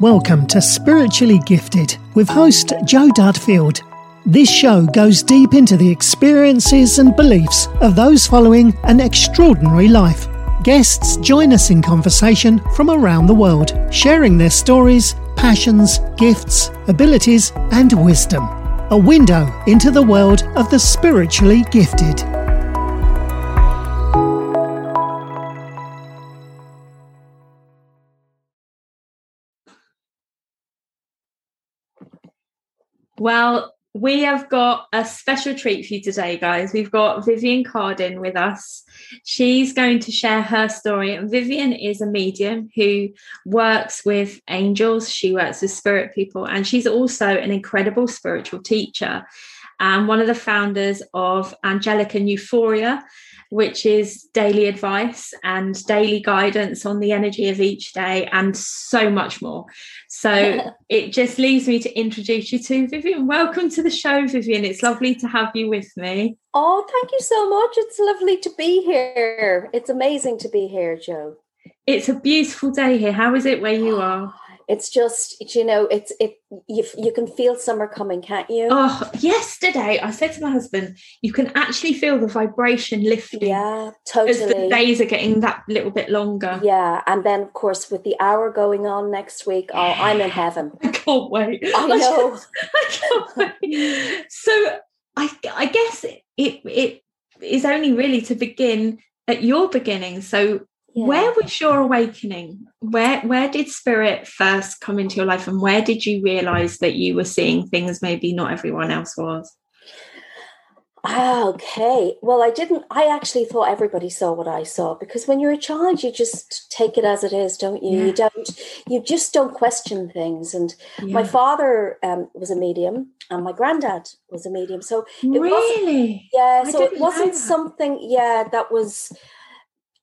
Welcome to Spiritually Gifted with host Joe Dudfield. This show goes deep into the experiences and beliefs of those following an extraordinary life. Guests join us in conversation from around the world, sharing their stories, passions, gifts, abilities, and wisdom. A window into the world of the spiritually gifted. Well, we have got a special treat for you today, guys. We've got Vivienne Cardin with us. She's going to share her story. And Vivienne is a medium who works with angels, she works with spirit people, and she's also an incredible spiritual teacher and one of the founders of Angelic and Euphoria, which is daily advice and daily guidance on the energy of each day and so much more. So it just leaves me to introduce you to Vivienne. Welcome to the show, Vivienne. It's lovely to have you with me. Oh, thank you so much. It's lovely to be here. It's amazing to be here, Joe. It's a beautiful day here. How is it where you are? It's just you know it's it you, you can feel summer coming can't you? Oh yesterday i said to my husband you can actually feel the vibration lifting yeah totally as the days are getting that little bit longer. Yeah and then of course with the hour going on next week oh i'm in heaven. I can't wait. I know. I can't wait. so i i guess it it is only really to begin at your beginning. So yeah. where was your awakening? Where where did spirit first come into your life and where did you realize that you were seeing things maybe not everyone else was? Okay. Well i didn't i actually thought everybody saw what i saw because when you're a child you just take it as it is don't you? Yeah. you don't you just don't question things. And yeah. my father um, was a medium and my granddad was a medium. So it really? Yeah so it wasn't something yeah that was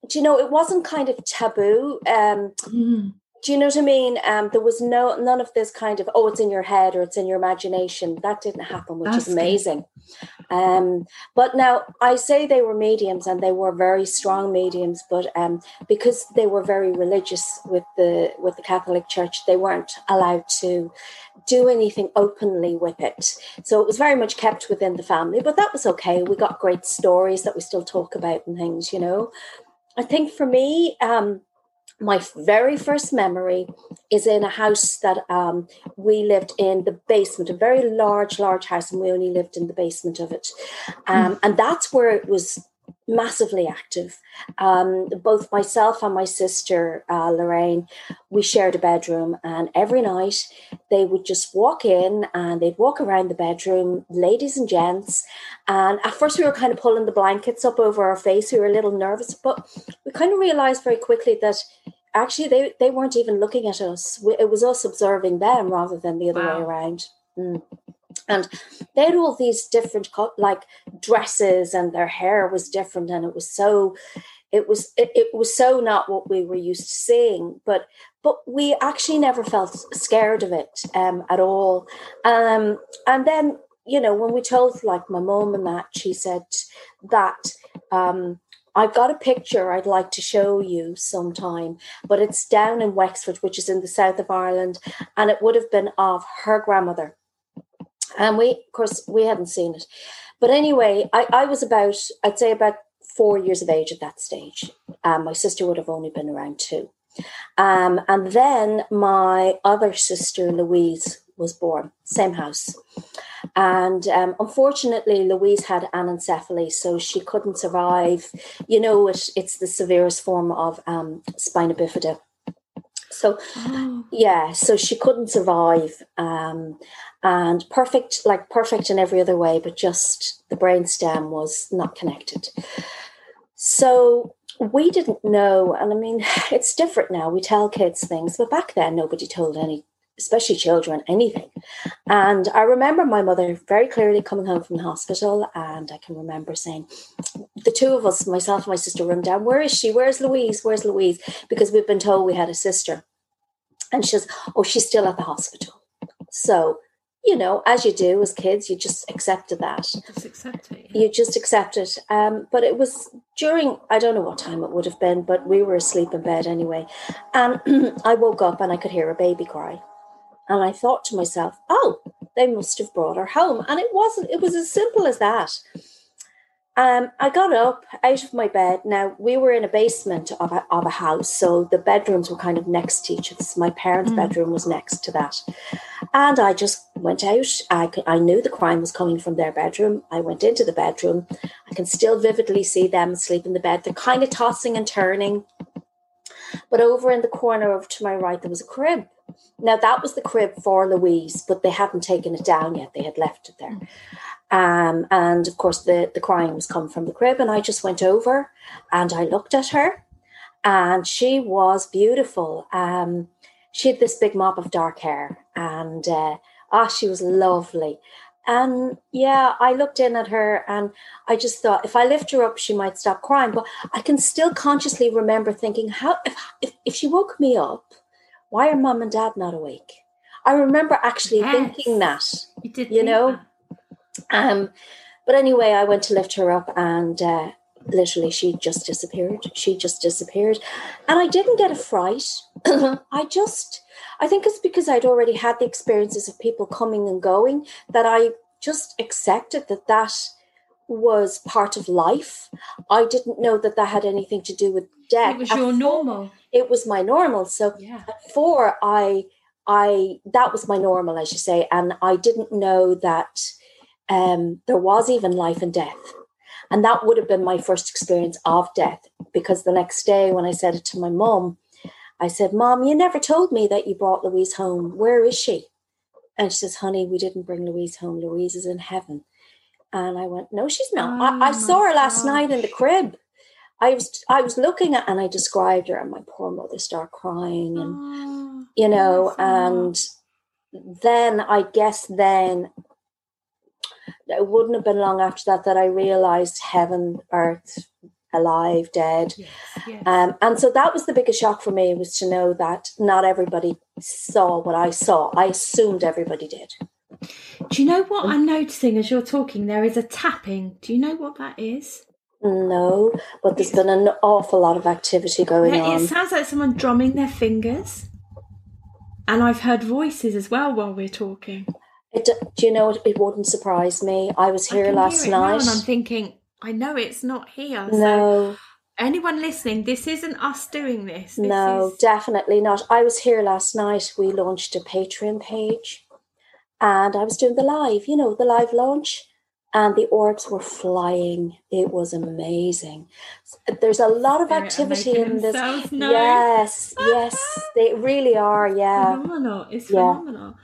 do you know it wasn't kind of taboo um mm. do you know what i mean um there was no none of this kind of oh it's in your head or it's in your imagination that didn't happen which That's is amazing good. um but now i say they were mediums and they were very strong mediums but um because they were very religious with the with the catholic church they weren't allowed to do anything openly with it. So it was very much kept within the family, but that was okay. We got great stories that we still talk about and things, you know. I think for me, um, my very first memory is in a house that um, we lived in the basement, a very large, large house, and we only lived in the basement of it. Um, and that's where it was massively active. Um, both myself and my sister, uh, Lorraine, we shared a bedroom, and every night they would just walk in and they'd walk around the bedroom, ladies and gents. And at first, we were kind of pulling the blankets up over our face. We were a little nervous, but we kind of realized very quickly that actually they, they weren't even looking at us. It was us observing them rather than the other wow. way around. Mm and they had all these different like dresses and their hair was different and it was so it was it, it was so not what we were used to seeing. But but we actually never felt scared of it um, at all. Um, and then you know when we told like my mom and that she said that um, I've got a picture I'd like to show you sometime, but it's down in Wexford, which is in the south of Ireland, and it would have been of her grandmother and we of course we hadn't seen it. But anyway i, I was about i'd say about four years of age at that stage. Um, my sister would have only been around two. Um, and then my other sister louise was born same house. And um, unfortunately louise had anencephaly so she couldn't survive. You know it, it's the severest form of um, spina bifida so oh. yeah so she couldn't survive um, and perfect, like perfect in every other way, but just the brainstem was not connected. So we didn't know, and I mean, it's different now. We tell kids things, but back then nobody told any, especially children, anything. And I remember my mother very clearly coming home from the hospital, and I can remember saying, the two of us, myself and my sister, run down, Where is she? Where's Louise? Where's Louise? Because we've been told we had a sister. And she says, Oh, she's still at the hospital. So you know, as you do as kids, you just accepted that. Just accept it. Yeah. You just accept it. Um, but it was during, I don't know what time it would have been, but we were asleep in bed anyway. And I woke up and I could hear a baby cry. And I thought to myself, oh, they must have brought her home. And it wasn't, it was as simple as that. Um, I got up out of my bed. Now we were in a basement of a, of a house, so the bedrooms were kind of next to each other. So my parents' mm. bedroom was next to that, and I just went out. I I knew the crime was coming from their bedroom. I went into the bedroom. I can still vividly see them asleep in the bed. They're kind of tossing and turning, but over in the corner over to my right there was a crib. Now that was the crib for Louise, but they hadn't taken it down yet. They had left it there. Um, and of course, the, the crying was coming from the crib. And I just went over and I looked at her, and she was beautiful. Um, she had this big mop of dark hair, and uh, ah, she was lovely. And yeah, I looked in at her and I just thought if I lift her up, she might stop crying. But I can still consciously remember thinking, how if, if, if she woke me up, why are mom and dad not awake? I remember actually yes. thinking that. You you know. That. Um, but anyway, I went to lift her up and uh, literally she just disappeared. She just disappeared. And I didn't get a fright. I just, I think it's because I'd already had the experiences of people coming and going that I just accepted that that was part of life. I didn't know that that had anything to do with death. It was your At normal. Four, it was my normal. So yeah. four, I, I, that was my normal, as you say. And I didn't know that um, there was even life and death. And that would have been my first experience of death because the next day, when I said it to my mom, I said, Mom, you never told me that you brought Louise home. Where is she? And she says, Honey, we didn't bring Louise home. Louise is in heaven. And I went, No, she's not. Oh I, I saw her last gosh. night in the crib. I was I was looking at and I described her and my poor mother started crying and oh, you know and then I guess then it wouldn't have been long after that that I realized heaven, earth, alive, dead. Yes, yes. Um, and so that was the biggest shock for me was to know that not everybody saw what I saw. I assumed everybody did. Do you know what I'm noticing as you're talking? There is a tapping. Do you know what that is? No, but there's been an awful lot of activity going on. It sounds like someone drumming their fingers. And I've heard voices as well while we're talking. It, do you know it wouldn't surprise me? I was here I last hear night. and I'm thinking, I know it's not here. No. So anyone listening, this isn't us doing this. this no, is... definitely not. I was here last night. We launched a Patreon page and I was doing the live, you know, the live launch. And the orbs were flying. It was amazing. There's a lot of activity in this. Yes, yes, they really are. Yeah, phenomenal. It's yeah. phenomenal.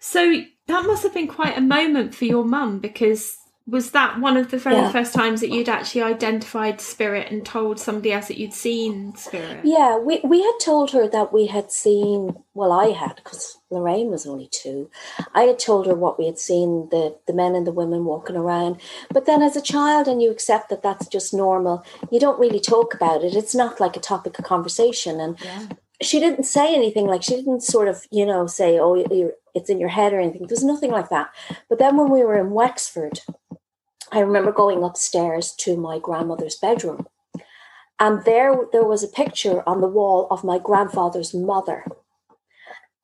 So that must have been quite a moment for your mum because was that one of the very yeah. first times that you'd actually identified spirit and told somebody else that you'd seen spirit? Yeah, we, we had told her that we had seen, well, I had, because Lorraine was only two. I had told her what we had seen the, the men and the women walking around. But then as a child, and you accept that that's just normal, you don't really talk about it. It's not like a topic of conversation. And yeah. She didn't say anything, like, she didn't sort of, you know, say, oh, you're it's in your head or anything. There's nothing like that. But then when we were in Wexford, I remember going upstairs to my grandmother's bedroom. And there, there was a picture on the wall of my grandfather's mother,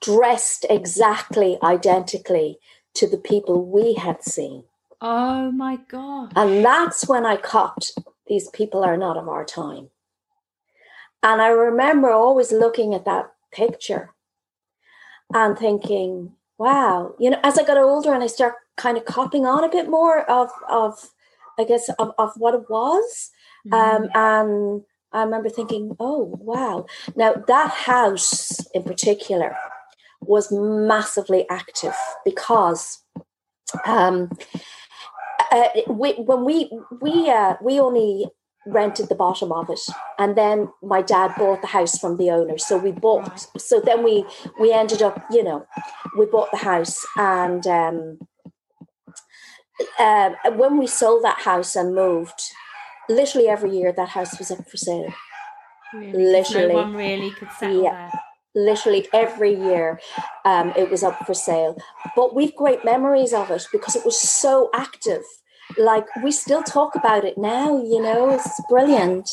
dressed exactly identically to the people we had seen. Oh my God. And that's when I caught these people are not of our time. And I remember always looking at that picture and thinking, wow, you know, as I got older and I start kind of copying on a bit more of, of I guess, of, of what it was. Um, mm-hmm. and I remember thinking, oh, wow. Now, that house in particular was massively active because um, uh, we, when we we uh, we only rented the bottom of it and then my dad bought the house from the owner so we bought so then we we ended up you know we bought the house and um, uh, when we sold that house and moved literally every year that house was up for sale really? literally no one really could sell yeah. there literally every year um, it was up for sale. But we've great memories of it because it was so active. Like we still talk about it now, you know, it's brilliant.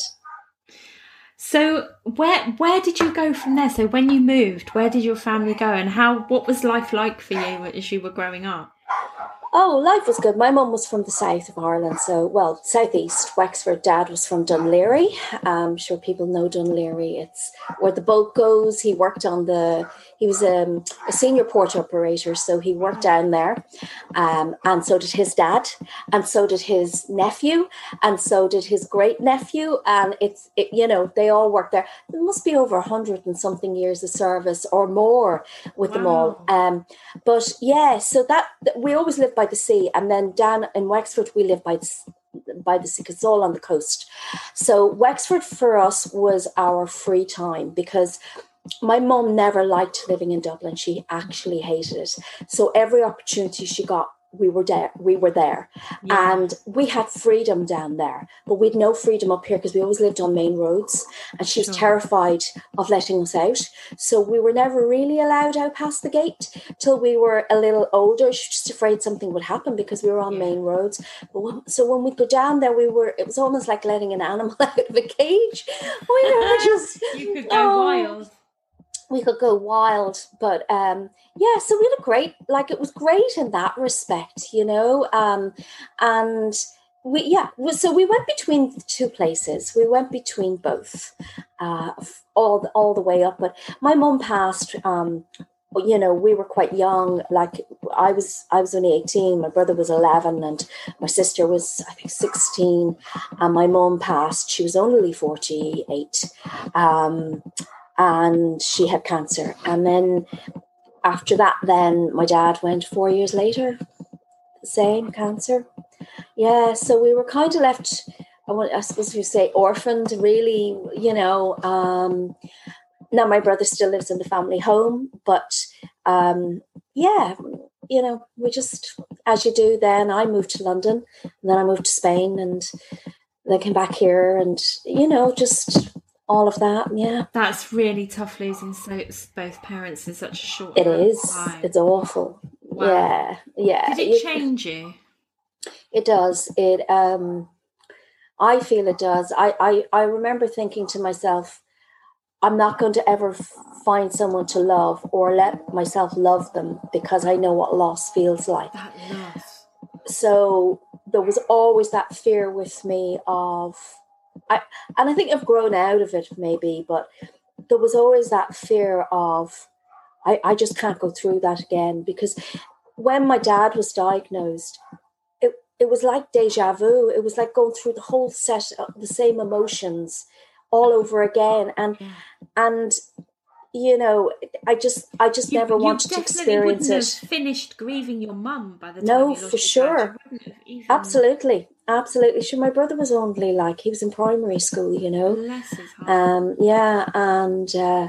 So where where did you go from there? So when you moved, where did your family go and how what was life like for you as you were growing up? Oh, life was good. My mum was from the south of Ireland, so well, southeast Wexford. Dad was from Laoghaire. I'm sure people know Laoghaire. It's where the boat goes. He worked on the. He was um, a senior port operator, so he worked down there, um, and so did his dad, and so did his nephew, and so did his great nephew, and it's it, you know they all worked there. There must be over a hundred and something years of service or more with wow. them all. Um, but yeah, so that we always lived by the sea, and then down in Wexford we live by the, by the sea. It's all on the coast. So Wexford for us was our free time because my mom never liked living in Dublin. She actually hated it. So every opportunity she got we were there we were there yeah. and we had freedom down there but we'd no freedom up here because we always lived on main roads and she was sure. terrified of letting us out so we were never really allowed out past the gate till we were a little older she was just afraid something would happen because we were on yeah. main roads but so when we go down there we were it was almost like letting an animal out of a cage we were just you could go oh, wild we could go wild but um yeah so we had a great like it was great in that respect you know um and we yeah so we went between two places. We went between both uh all the, all the way up but my mom passed um you know we were quite young like i was i was only 18 my brother was 11 and my sister was i think 16 and my mom passed she was only 48 um and she had cancer. And then after that, then my dad went four years later, same cancer. Yeah, so we were kind of left, I, suppose you say orphaned, really, you know. Um, now my brother still lives in the family home, but um, yeah, you know, we just, as you do then, I moved to London and then I moved to Spain and then came back here and, you know, just all of that. Yeah, that's really tough losing so both parents in such a short. It is. Time. It's awful. Wow. Yeah, yeah. Did it change you? It does. It. um I feel it does. I, I, I remember thinking to myself, I'm not going to ever find someone to love or let myself love them because I know what loss feels like. That loss. So there was always that fear with me of I and I think I've grown out of it maybe, but there was always that fear of I, I just can't go through that again because when my dad was diagnosed, it, it was like deja vu. It was like going through the whole set of the same emotions all over again. And and you know, I just I just you, never wanted to experience it. finished grieving your mum by the time no, for sure, even... absolutely, absolutely. Sure, my brother was only like he was in primary school, you know. Um, yeah, and uh,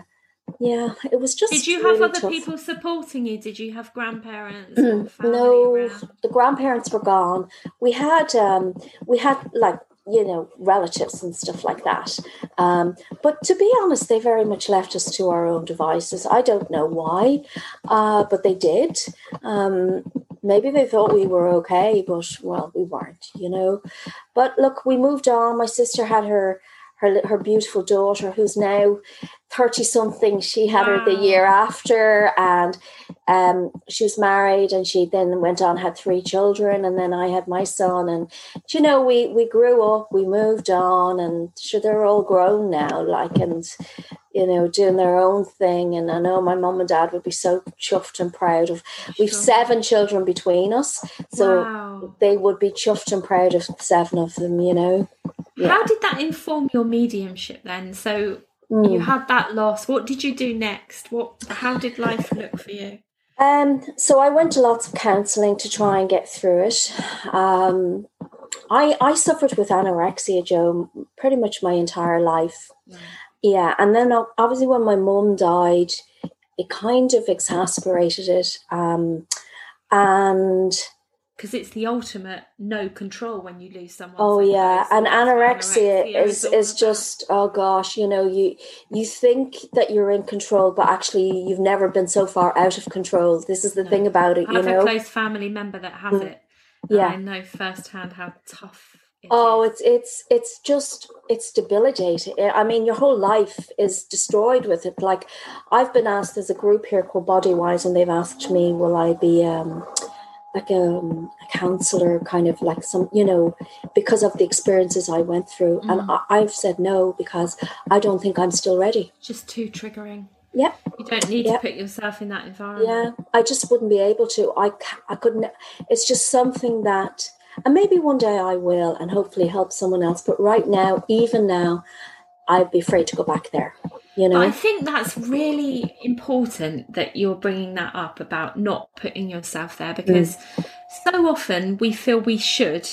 yeah, it was just. Did you have really other tough. people supporting you? Did you have grandparents? no, around? the grandparents were gone. We had um, we had like you know, relatives and stuff like that. Um, but to be honest, they very much left us to our own devices. I don't know why, uh, but they did. Um, maybe they thought we were okay, but well, we weren't, you know. But look, we moved on. My sister had her her her beautiful daughter, who's now 30 something she had wow. her the year after and um, she was married and she then went on had three children and then i had my son and you know we we grew up we moved on and sure they're all grown now like and you know doing their own thing and i know my mom and dad would be so chuffed and proud of we've seven children between us so wow. they would be chuffed and proud of seven of them you know yeah. how did that inform your mediumship then so Mm. You had that loss. What did you do next? What? How did life look for you? Um, so I went to lots of counselling to try and get through it. Um, I I suffered with anorexia, Joe, pretty much my entire life. Yeah, and then obviously when my mum died, it kind of exasperated it. Um, and because it's the ultimate no control when you lose someone. Oh yeah, and anorexia, anorexia, is is just oh gosh, you know you you think that you're in control, but actually you've never been so far out of control. This is the no. thing about it. I have you know? a close family member that has mm. it. Yeah, I know firsthand how tough oh it's it's it's just it's debilitating. I mean your whole life is destroyed with it. Like i've been asked there's a group here called Bodywhys and they've asked me will i be um like a, um, a counselor kind of like some you know because of the experiences i went through. Mm. and I, have said no because i don't think i'm still ready. Just too triggering. Yeah you don't need to put yourself in that environment. Yeah i just wouldn't be able to. I i couldn't it's just something that and maybe one day I will and hopefully help someone else. But right now, even now, I'd be afraid to go back there. You know, I think that's really important that you're bringing that up about not putting yourself there because mm. so often we feel we should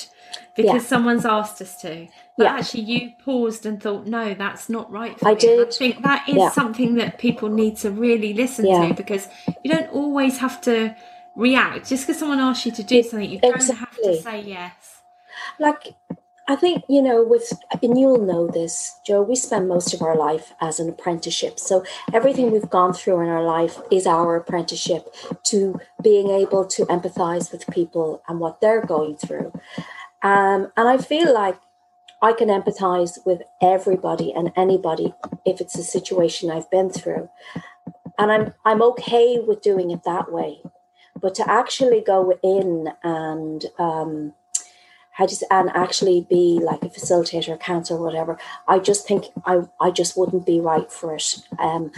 because yeah. someone's asked us to. But yeah. actually, you paused and thought, no, that's not right I me. did. I think that is yeah. something that people need to really listen to because you don't always have to react just because someone asks you to do something you don't exactly. have to say yes like i think you know with and you'll know this joe we spend most of our life as an apprenticeship so everything we've gone through in our life is our apprenticeship to being able to empathize with people and what they're going through um, and i feel like I can empathize with everybody and anybody if it's a situation I've been through. And I'm I'm okay with doing it that way. But to actually go in and um, how just and actually be like a facilitator, a counselor, whatever, I just think I I just wouldn't be right for it. Um,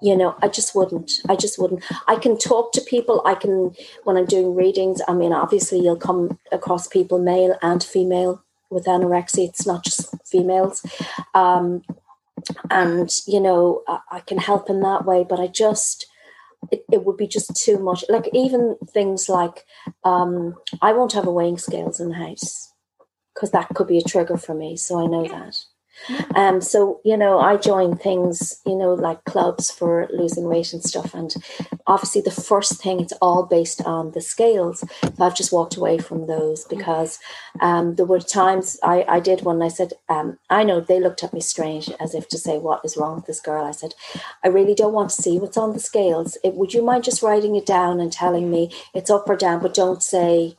you know, I just wouldn't. I just wouldn't. I can talk to people. I can when I'm doing readings. I mean, obviously, you'll come across people, male and female, with anorexia. It's not just females. Um, and you know, I, I can help in that way. But I just it, it would be just too much. Like even things like um, I won't have a weighing scales in the house because that could be a trigger for me. So I know that. Um, so you know, I join things, you know, like clubs for losing weight and stuff. And obviously, the first thing it's all based on the scales. So I've just walked away from those because um, there were times I, I did one. I said, um, I know they looked at me strange, as if to say, "What is wrong with this girl?" I said, "I really don't want to see what's on the scales. It, would you mind just writing it down and telling me it's up or down, but don't say."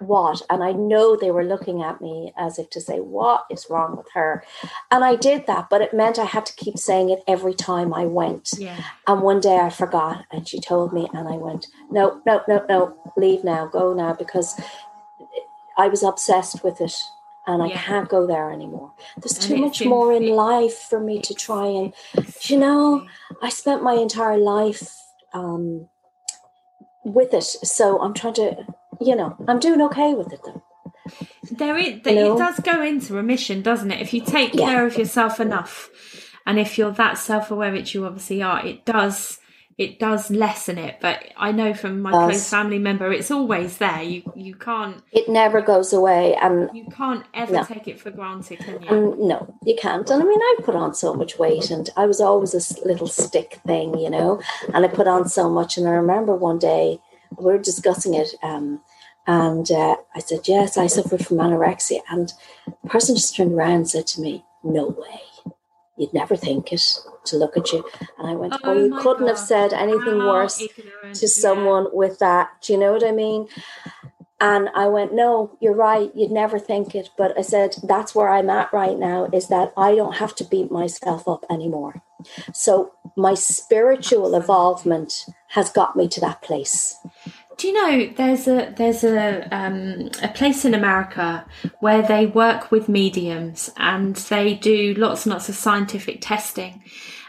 What and i know they were looking at me as if to say what is wrong with her and i did that but it meant i had to keep saying it every time i went yeah. and one day i forgot and she told me and i went no no no no leave now go now because i was obsessed with it and I yeah. can't go there anymore. There's too much more in life for me to try and, you know, I spent my entire life um, with it. So I'm trying to you know, I'm doing okay with it though. There is, you know? it does go into remission, doesn't it? If you take yeah. care of yourself enough, and if you're that self-aware, which you obviously are, it does it does lessen it. But I know from my close family member, it's always there. You you can't. It never goes away, and you can't ever no. take it for granted, can you? And no, you can't. And I mean, I put on so much weight, and I was always a little stick thing, you know. And I put on so much, and I remember one day we were discussing it. Um, and uh, I said, Yes, I suffered from anorexia. And the person just turned around and said to me, No way. You'd never think it to look at you. And I went, Oh, oh you couldn't God. have said anything How worse ignorant. to someone yeah. with that. Do you know what I mean? And I went, No, you're right. You'd never think it. But I said, That's where I'm at right now is that I don't have to beat myself up anymore. So my spiritual involvement has got me to that place do you know there's a there's a um, a place in America where they work with mediums and they do lots and lots of scientific testing.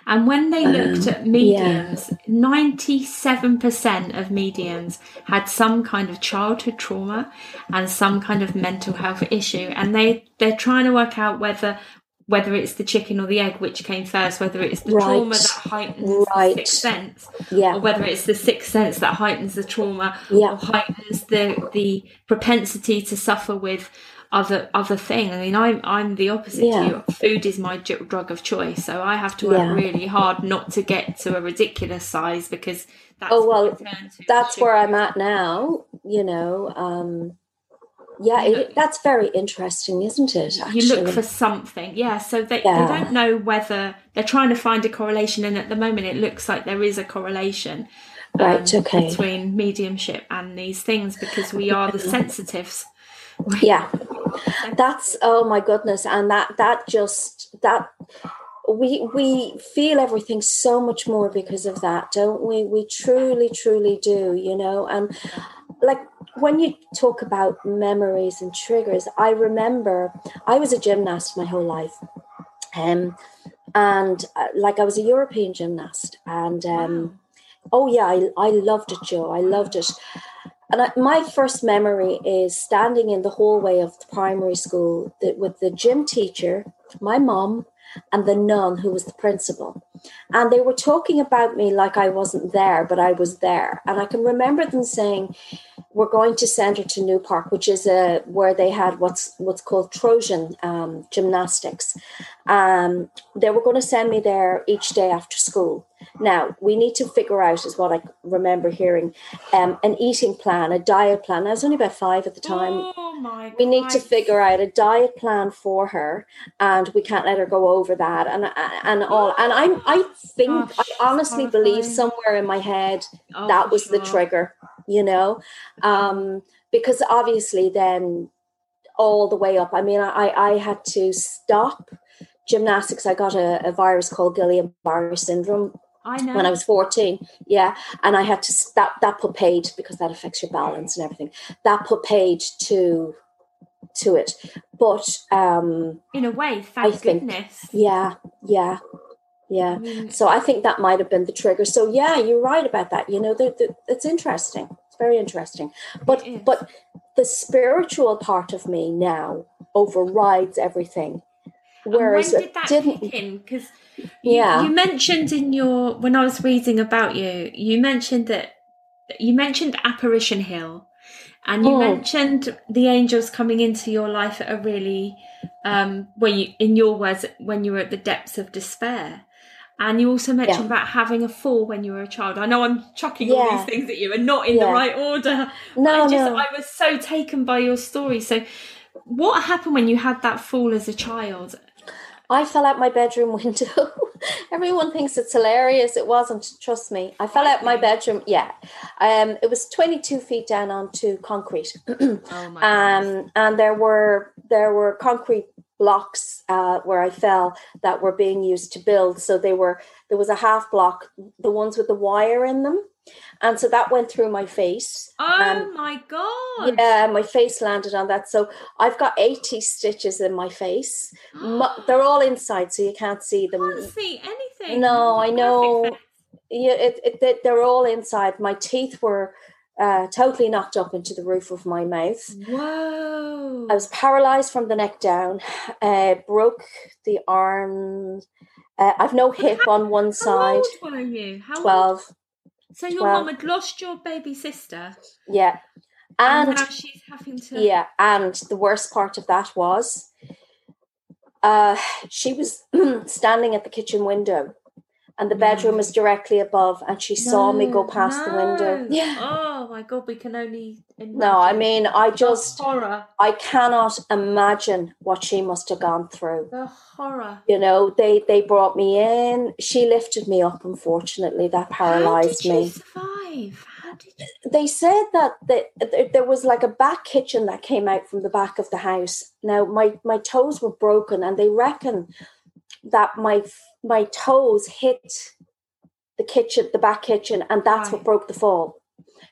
And when they looked um, at mediums, ninety-seven yeah. percent of mediums had some kind of childhood trauma and some kind of mental health issue, and they they're trying to work out whether whether it's the chicken or the egg which came first, whether it's the right. trauma that heightens right. the sixth sense, yeah. or whether it's the sixth sense that heightens the trauma, yeah. or heightens the the propensity to suffer with other other thing. I mean, I'm I'm the opposite yeah. to you. Food is my drug of choice, so I have to work yeah. really hard not to get to a ridiculous size because that's oh well, that's where I'm at now. You know, um, yeah, it, that's very interesting, isn't it? Actually? You look for something, yeah. So they, yeah. they don't know whether they're trying to find a correlation, and at the moment, it looks like there is a correlation, right? Um, okay, between mediumship and these things because we are the sensitives. Yeah, that's oh my goodness, and that that just that we we feel everything so much more because of that, don't we? We truly, truly do, you know, and like when you talk about memories and triggers, I remember I was a gymnast my whole life. Um, and uh, like I was a European gymnast, and um, oh yeah, I, I loved it, Joe. I loved it. And I, my first memory is standing in the hallway of the primary school with the gym teacher, my mom, and the nun who was the principal. And they were talking about me like I wasn't there, but I was there. And I can remember them saying, we're going to send her to New Park, which is a where they had what's what's called Trojan um, gymnastics. Um, they were going to send me there each day after school. Now we need to figure out, is what I remember hearing, um, an eating plan, a diet plan. I was only about five at the time. Oh my! We need to figure out a diet plan for her, and we can't let her go over that, and and all. And I I think Gosh, I honestly believe somewhere in my head oh, that was sure. the trigger. You know, um, because obviously then all the way up. I mean, I I had to stop gymnastics. I got a, a virus called Guillain-Barré syndrome I know. When I was 14. Yeah. And I had to, that, that put paid because that affects your balance and everything. That put paid to, to it. But, um, in a way, thank I think, goodness. Yeah. Yeah. Yeah. Mean, so I think that might have been the trigger. So yeah, you're right about that. You know, the, the, it's interesting. It's very interesting. But, but the spiritual part of me now overrides everything Whereas when did that didn't, kick in? Because yeah, you mentioned in your when I was reading about you, you mentioned that you mentioned Apparition Hill, and you oh. mentioned the angels coming into your life at a really um when you in your words when you were at the depths of despair. And you also mentioned yeah. about having a fall when you were a child. I know I'm chucking yeah. all these things at you and not in yeah. the right order. No, I just no. I was so taken by your story. So what happened when you had that fall as a child I fell out my bedroom window. Everyone thinks it's hilarious. It wasn't. Trust me. I fell out my bedroom. Yeah, um, it was twenty two feet down onto concrete. oh my um, and there were there were concrete blocks uh, where I fell that were being used to build. So they were there was a half block, the ones with the wire in them. And so that went through my face. Oh my God. Yeah, my face landed on that. So I've got 80 stitches in my face. They're all inside, so you can't see them. I can't see anything. No, I know. Yeah, it, it, they're all inside. My teeth were uh, totally knocked up into the roof of my mouth. Whoa. I was paralyzed from the neck down, uh, broke the arm. Uh, I've no hip on one side. How old were you? How 12. Old? So your well, mum had lost your baby sister. Yeah. And, and now she's having to Yeah, and the worst part of that was uh she was standing at the kitchen window and the mm. bedroom was directly above and she no, saw me go past no. the window. Oh yeah. oh my god we can only no i mean i just the horror. I cannot imagine what she must have gone through. The horror. You know they they brought me in. She lifted me up unfortunately. That paralyzed me. survive? How did you... they said that the, there was like a back kitchen that came out from the back of the house. Now my my toes were broken and they reckon that my my toes hit the kitchen, the back kitchen, and that's right. what broke the fall.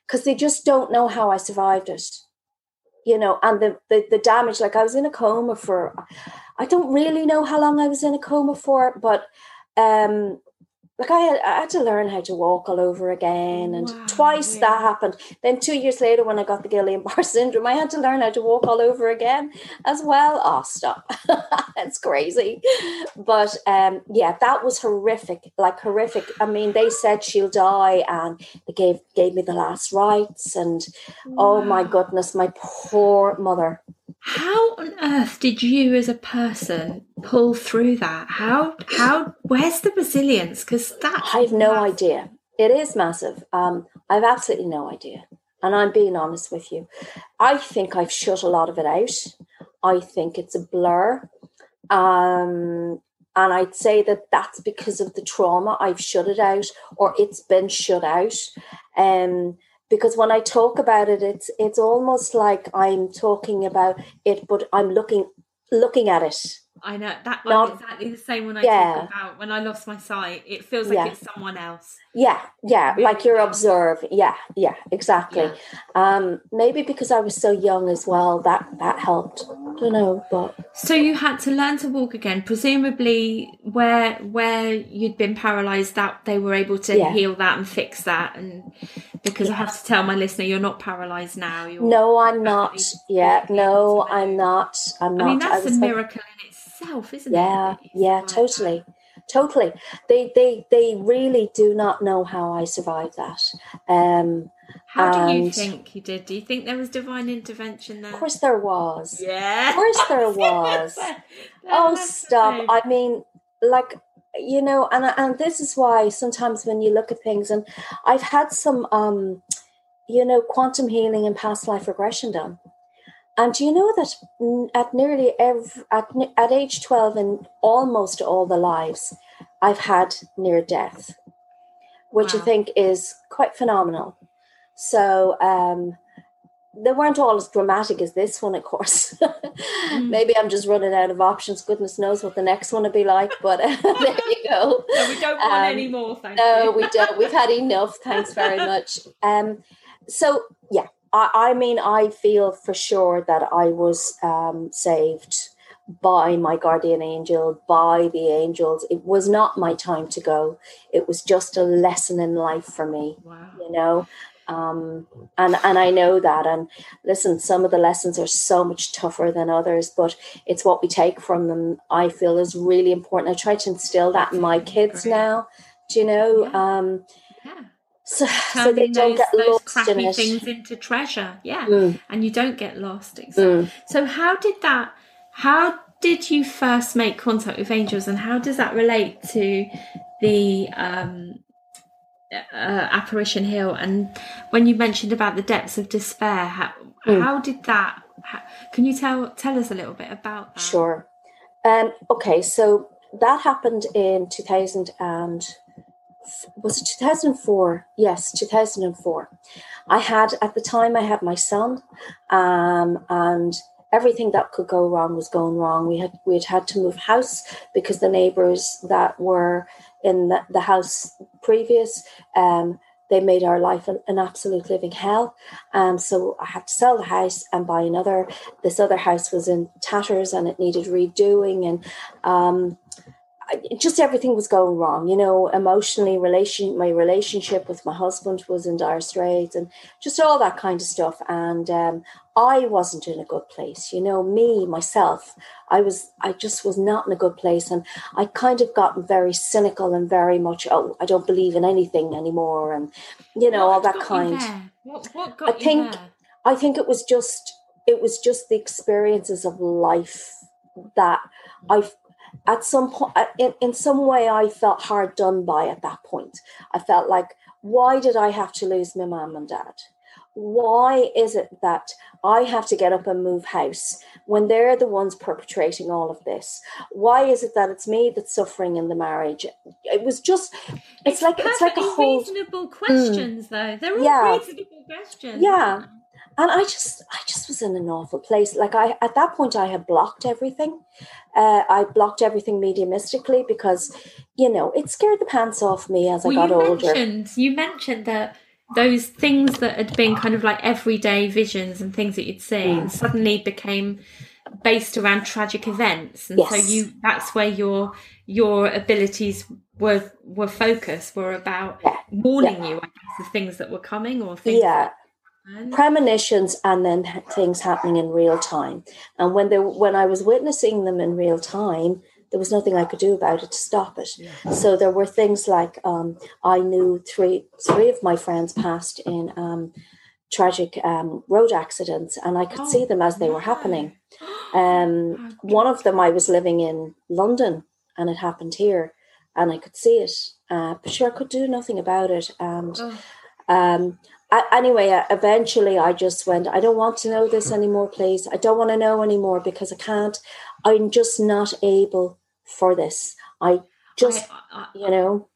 Because they just don't know how I survived it. You know, and the, the the damage, like I was in a coma for I don't really know how long I was in a coma for, but um like I had, I had to learn how to walk all over again, and wow, twice yeah. that happened. Then two years later, when I got the Guillain-Barré syndrome, I had to learn how to walk all over again as well. Oh, stop! That's crazy, but um, yeah, that was horrific. Like horrific. I mean, they said she'll die, and they gave gave me the last rites, and wow. oh my goodness, my poor mother. How on earth did you as a person pull through that? How how where's the resilience? Because that I have no massive. idea. It is massive. Um, I've absolutely no idea. And I'm being honest with you. I think I've shut a lot of it out. I think it's a blur. Um, and I'd say that that's because of the trauma. I've shut it out, or it's been shut out. Um, because when I talk about it, it's it's almost like I'm talking about it, but I'm looking looking at it I know that Not, exactly the same when I yeah. talk about when I lost my sight. It feels like yeah. it's someone else. Yeah, yeah, like you're observing. Yeah, yeah, exactly. Yeah. Um, maybe because I was so young as well, that that helped. I don't know, but so you had to learn to walk again. Presumably, where where you'd been paralysed, that they were able to heal that and fix that. And because I have to tell my listener, you're not paralysed now. You're no, I'm not. Yeah, no, I'm not. I'm not. I mean, that's a miracle in itself, isn't yeah, it? Yeah, yeah, totally. Totally. They they they really do not know how I survived that. Um how do you think you did? Do you think there was divine intervention there? Of course there was. Yeah. Of course there was. oh stop. I mean, like you know, and and this is why sometimes when you look at things and I've had some um you know quantum healing and past life regression done and do you know that at nearly every at, at age 12 in almost all the lives I've had near death, which wow. I think is quite phenomenal. So um, they weren't all as dramatic as this one, of course. mm. Maybe I'm just running out of options. Goodness knows what the next one will be like, but there you go. No, we don't want um, any more. Thank no, you. No, we don't. We've had enough. Thanks very much. Um, so yeah, I, I mean, I feel for sure that I was um, saved by my guardian angel, by the angels. It was not my time to go. It was just a lesson in life for me. Wow. You know, um, and and I know that. And listen, some of the lessons are so much tougher than others, but it's what we take from them. I feel is really important. I try to instill that in my kids now. Do you know? Um, so, so they don't those, get those lost crappy in things into treasure. Yeah. Mm. and you don't get lost mm. so how did that how did you first make contact with angels and how does that relate to the um, uh, apparition hill? And when you mentioned about the depths of despair how, mm. how did that how, can you tell tell us a little bit about that? Sure. Um, okay so that happened in 2000 and was it 2004 yes 2004 i had at the time i had my son um, and everything that could go wrong was going wrong we had we had had to move house because the neighbors that were in the, the house previous um, they made our life an, an absolute living hell. Um, so I had to sell the house and buy another. This other house was in tatters and it needed redoing. And um, just everything was going wrong you know emotionally relation my relationship with my husband was in dire straits and just all that kind of stuff. And um, i wasn't in a good place you know me myself i was i just was not in a good place. And i kind of gotten very cynical and very much oh i don't believe in anything anymore and you know what all that kind. what, what got i think there? i think it was just it was just the experiences of life that i at some point in, in some way i felt hard done by at that point. I felt like why did i have to lose my mom and dad? Why is it that i have to get up and move house when they're the ones perpetrating all of this? Why is it that it's me that's suffering in the marriage? It was just it's, it's like it's like a whole reasonable questions mm, though. They're all yeah, reasonable questions. Yeah and i just i just was in an awful place like i at that point i had blocked everything uh, i blocked everything mediumistically because you know it scared the pants off me as well, i got you older mentioned, you mentioned that those things that had been kind of like everyday visions and things that you'd seen yeah. suddenly became based around tragic events and yes. so you that's where your your abilities were were focused were about yeah. warning yeah. you I guess of things that were coming or things yeah premonitions and then things happening in real time and when they when i was witnessing them in real time there was nothing i could do about it to stop it yeah. so there were things like um, i knew three three of my friends passed in um, tragic um, road accidents, and I could oh, see them as they were happening. Um, one of them, I was living in London, and it happened here, and I could see it, uh, but sure, I could do nothing about it. And oh. um, I, anyway, uh, eventually, I just went. I don't want to know this anymore, please. I don't want to know anymore because I can't. I'm just not able for this. I just, I, I, you know.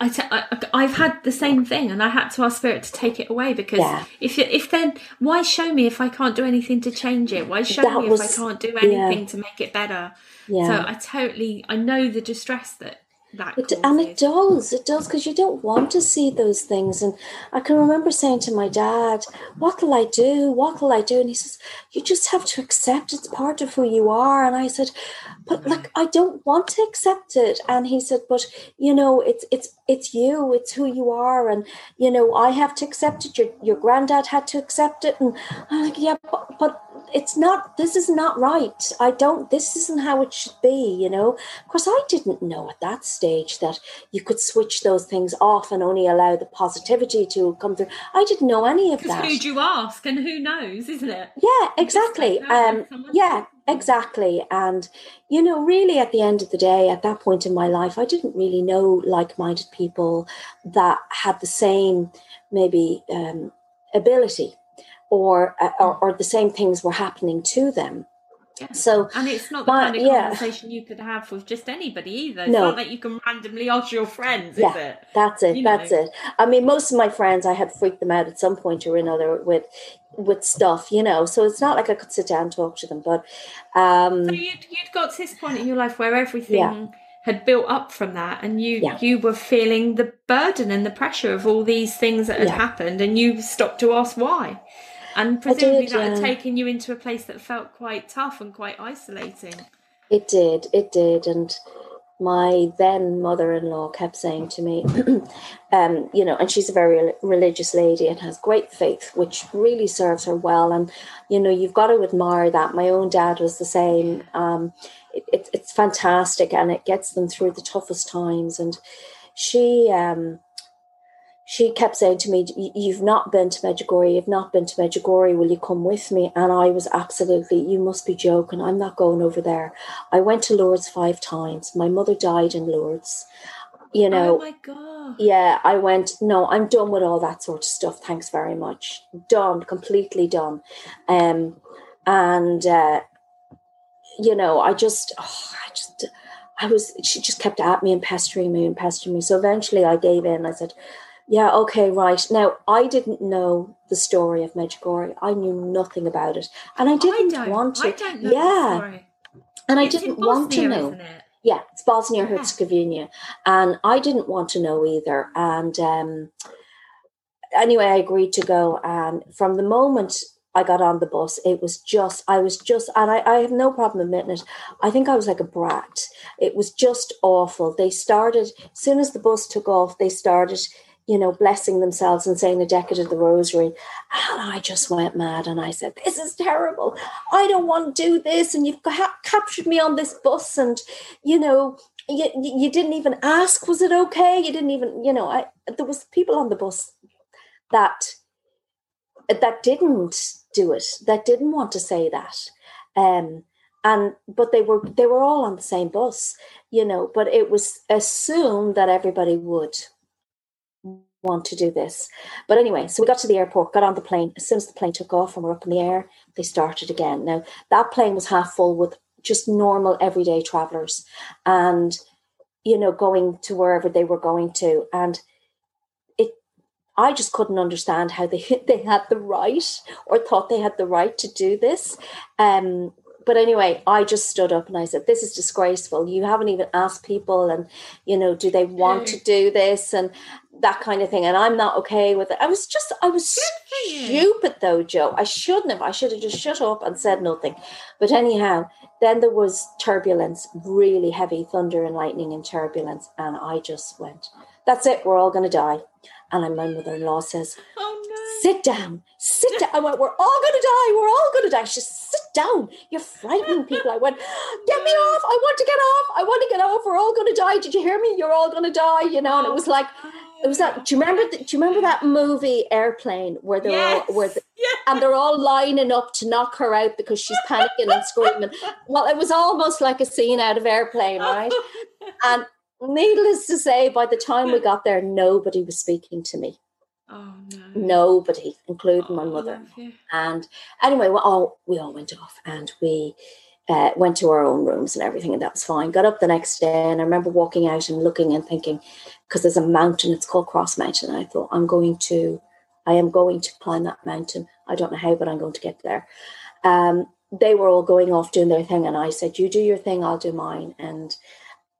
I, I, have had the same thing, and I had to ask Spirit to take it away because yeah. if if then why show me if I can't do anything to change it? Why show that me was, if I can't do anything yeah. to make it better? Yeah. So I totally I know the distress that that it, and it does it does because you don't want to see those things. And i can remember saying to my dad what'll i do? What'll i do? And he says you just have to accept it's part of who you are. And i said but mm-hmm. like i don't want to accept it. And he said but you know it's it's it's you it's who you are. And you know i have to accept it. Your your granddad had to accept it. And i'm like yeah but, but it's not this is not right. I don't this isn't how it should be you know? Of course i didn't know at that stage that you could switch those things off and only allow the positivity to come through. I didn't know any of that. who'd you ask? And who knows isn't it? Yeah exactly. um yeah exactly. And you know really at the end of the day at that point in my life i didn't really know like-minded people that had the same maybe um, ability or, uh, or, or the same things were happening to them. Yeah. So, and it's not the kind of yeah. conversation you could have with just anybody either. It's no. not like you can randomly ask your friends, yeah, it? That's it. You that's know. it. I mean, most of my friends, I had freaked them out at some point or another with with stuff, you know. So it's not like I could sit down and talk to them. But um, so you'd, you'd got to this point in your life where everything yeah. had built up from that, and you you were feeling the burden and the pressure of all these things that had happened, and you stopped to ask why. And presumably did, that yeah. had taken you into a place that felt quite tough and quite isolating. It did, it did. And my then mother-in-law kept saying to me, um, you know, and she's a very religious lady and has great faith, which really serves her well. And you know, you've got to admire that. My own dad was the same. Um, it, it, it's fantastic, and it gets them through the toughest times. And she, um, she kept saying to me, You've not been to Medjugorje, you've not been to Medjugorje, will you come with me? And I was absolutely, You must be joking, I'm not going over there. I went to Lourdes five times. My mother died in Lourdes. You know, oh my God. Yeah, I went, No, I'm done with all that sort of stuff. Thanks very much. Done, completely done. Um, and, uh, you know, I just, oh, I just, I was, she just kept at me and pestering me and pestering me. So eventually I gave in. I said, yeah, okay, right. Now, I didn't know the story of Medjugorje. I knew nothing about it. And I didn't I want to. I don't know yeah. And I didn't Bosnia, want to know. Yeah, it's Bosnia Herzegovina. And I didn't want to know either. And um, anyway, I agreed to go. And from the moment I got on the bus, it was just, I was just, and I, I have no problem admitting it. I think I was like a brat. It was just awful. They started, as soon as the bus took off, they started you know, blessing themselves and saying a decade of the rosary. And I just went mad and I said, This is terrible. I don't want to do this. And you've ca- captured me on this bus. And, you know, you, you didn't even ask, was it okay? You didn't even, you know, I, there was people on the bus that that didn't do it, that didn't want to say that. Um, and but they were they were all on the same bus you know but it was assumed that everybody would want to do this. But anyway, so we got to the airport, got on the plane. As soon as the plane took off and we're up in the air, they started again. Now, that plane was half full with just normal everyday travelers and, you know, going to wherever they were going to. And it, I just couldn't understand how they, they had the right or thought they had the right to do this. Um, but anyway, I just stood up and I said, "This is disgraceful. You haven't even asked people, and you know, do they want to do this and that kind of thing?" And I'm not okay with it. I was just, I was stupid though, Joe. I shouldn't have. I should have just shut up and said nothing. But anyhow, then there was turbulence, really heavy thunder and lightning and turbulence, and I just went, "That's it. We're all going to die." And my mother-in-law says, "Oh no." sit down, sit down. I went, we're all going to die. We're all going to die. She said, sit down. You're frightening people. I went, get me off. I want to get off. I want to get off. We're all going to die. Did you hear me? You're all going to die, you know? And it was like, it was that. Do you remember? The, do you remember that movie Airplane where they're yes. all where the, yes. and they're all lining up to knock her out because she's panicking and screaming? Well, it was almost like a scene out of Airplane, right? and needless to say, by the time we got there, nobody was speaking to me. Oh no! Nobody, including oh, my mother. And anyway, well, all we all went off, and we uh, went to our own rooms and everything, and that was fine. Got up the next day, and I remember walking out and looking and thinking, because there's a mountain, it's called Cross Mountain. I thought, I'm going to, I am going to climb that mountain. I don't know how, but I'm going to get there. Um, they were all going off doing their thing, and I said, "You do your thing, I'll do mine," and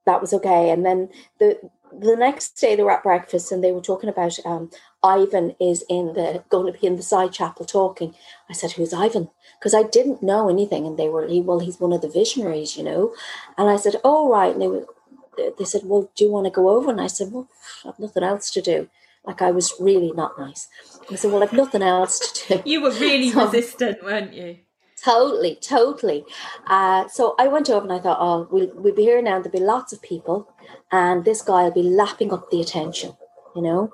that was okay. And then the the next day they were at breakfast and they were talking about um, Ivan is in the going to be in the side chapel talking. I said, "Who's Ivan?" Because I didn't know anything, and they were, he, "Well, he's one of the visionaries, you know." And I said, "Oh, right." And they were, they said, "Well, do you want to go over?" And I said, "Well, I have nothing else to do." Like I was really not nice. I said, "Well, I've nothing else to do." You were really so, resistant, weren't you? Totally, totally. Uh, so I went over and I thought, "Oh, we'll we'll be here now. There'll be lots of people, and this guy will be lapping up the attention," you know.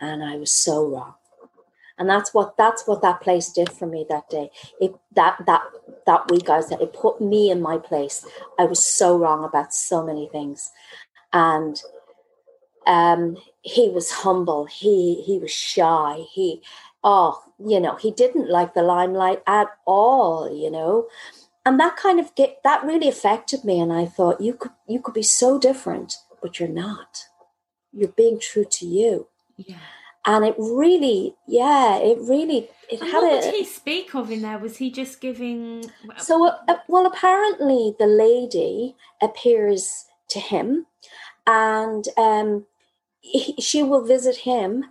And I was so wrong and that's what that's what that place did for me that day. It that that that week i said it put me in my place. I was so wrong about so many things. And um he was humble. He he was shy. He oh you know he didn't like the limelight at all you know? And that kind of get that really affected me. And i thought you could you could be so different but you're not. You're being true to you. Yeah and it really yeah it really it and had what a, did he speak of in there? Was he just giving so uh, uh, well apparently the lady appears to him and um he, she will visit him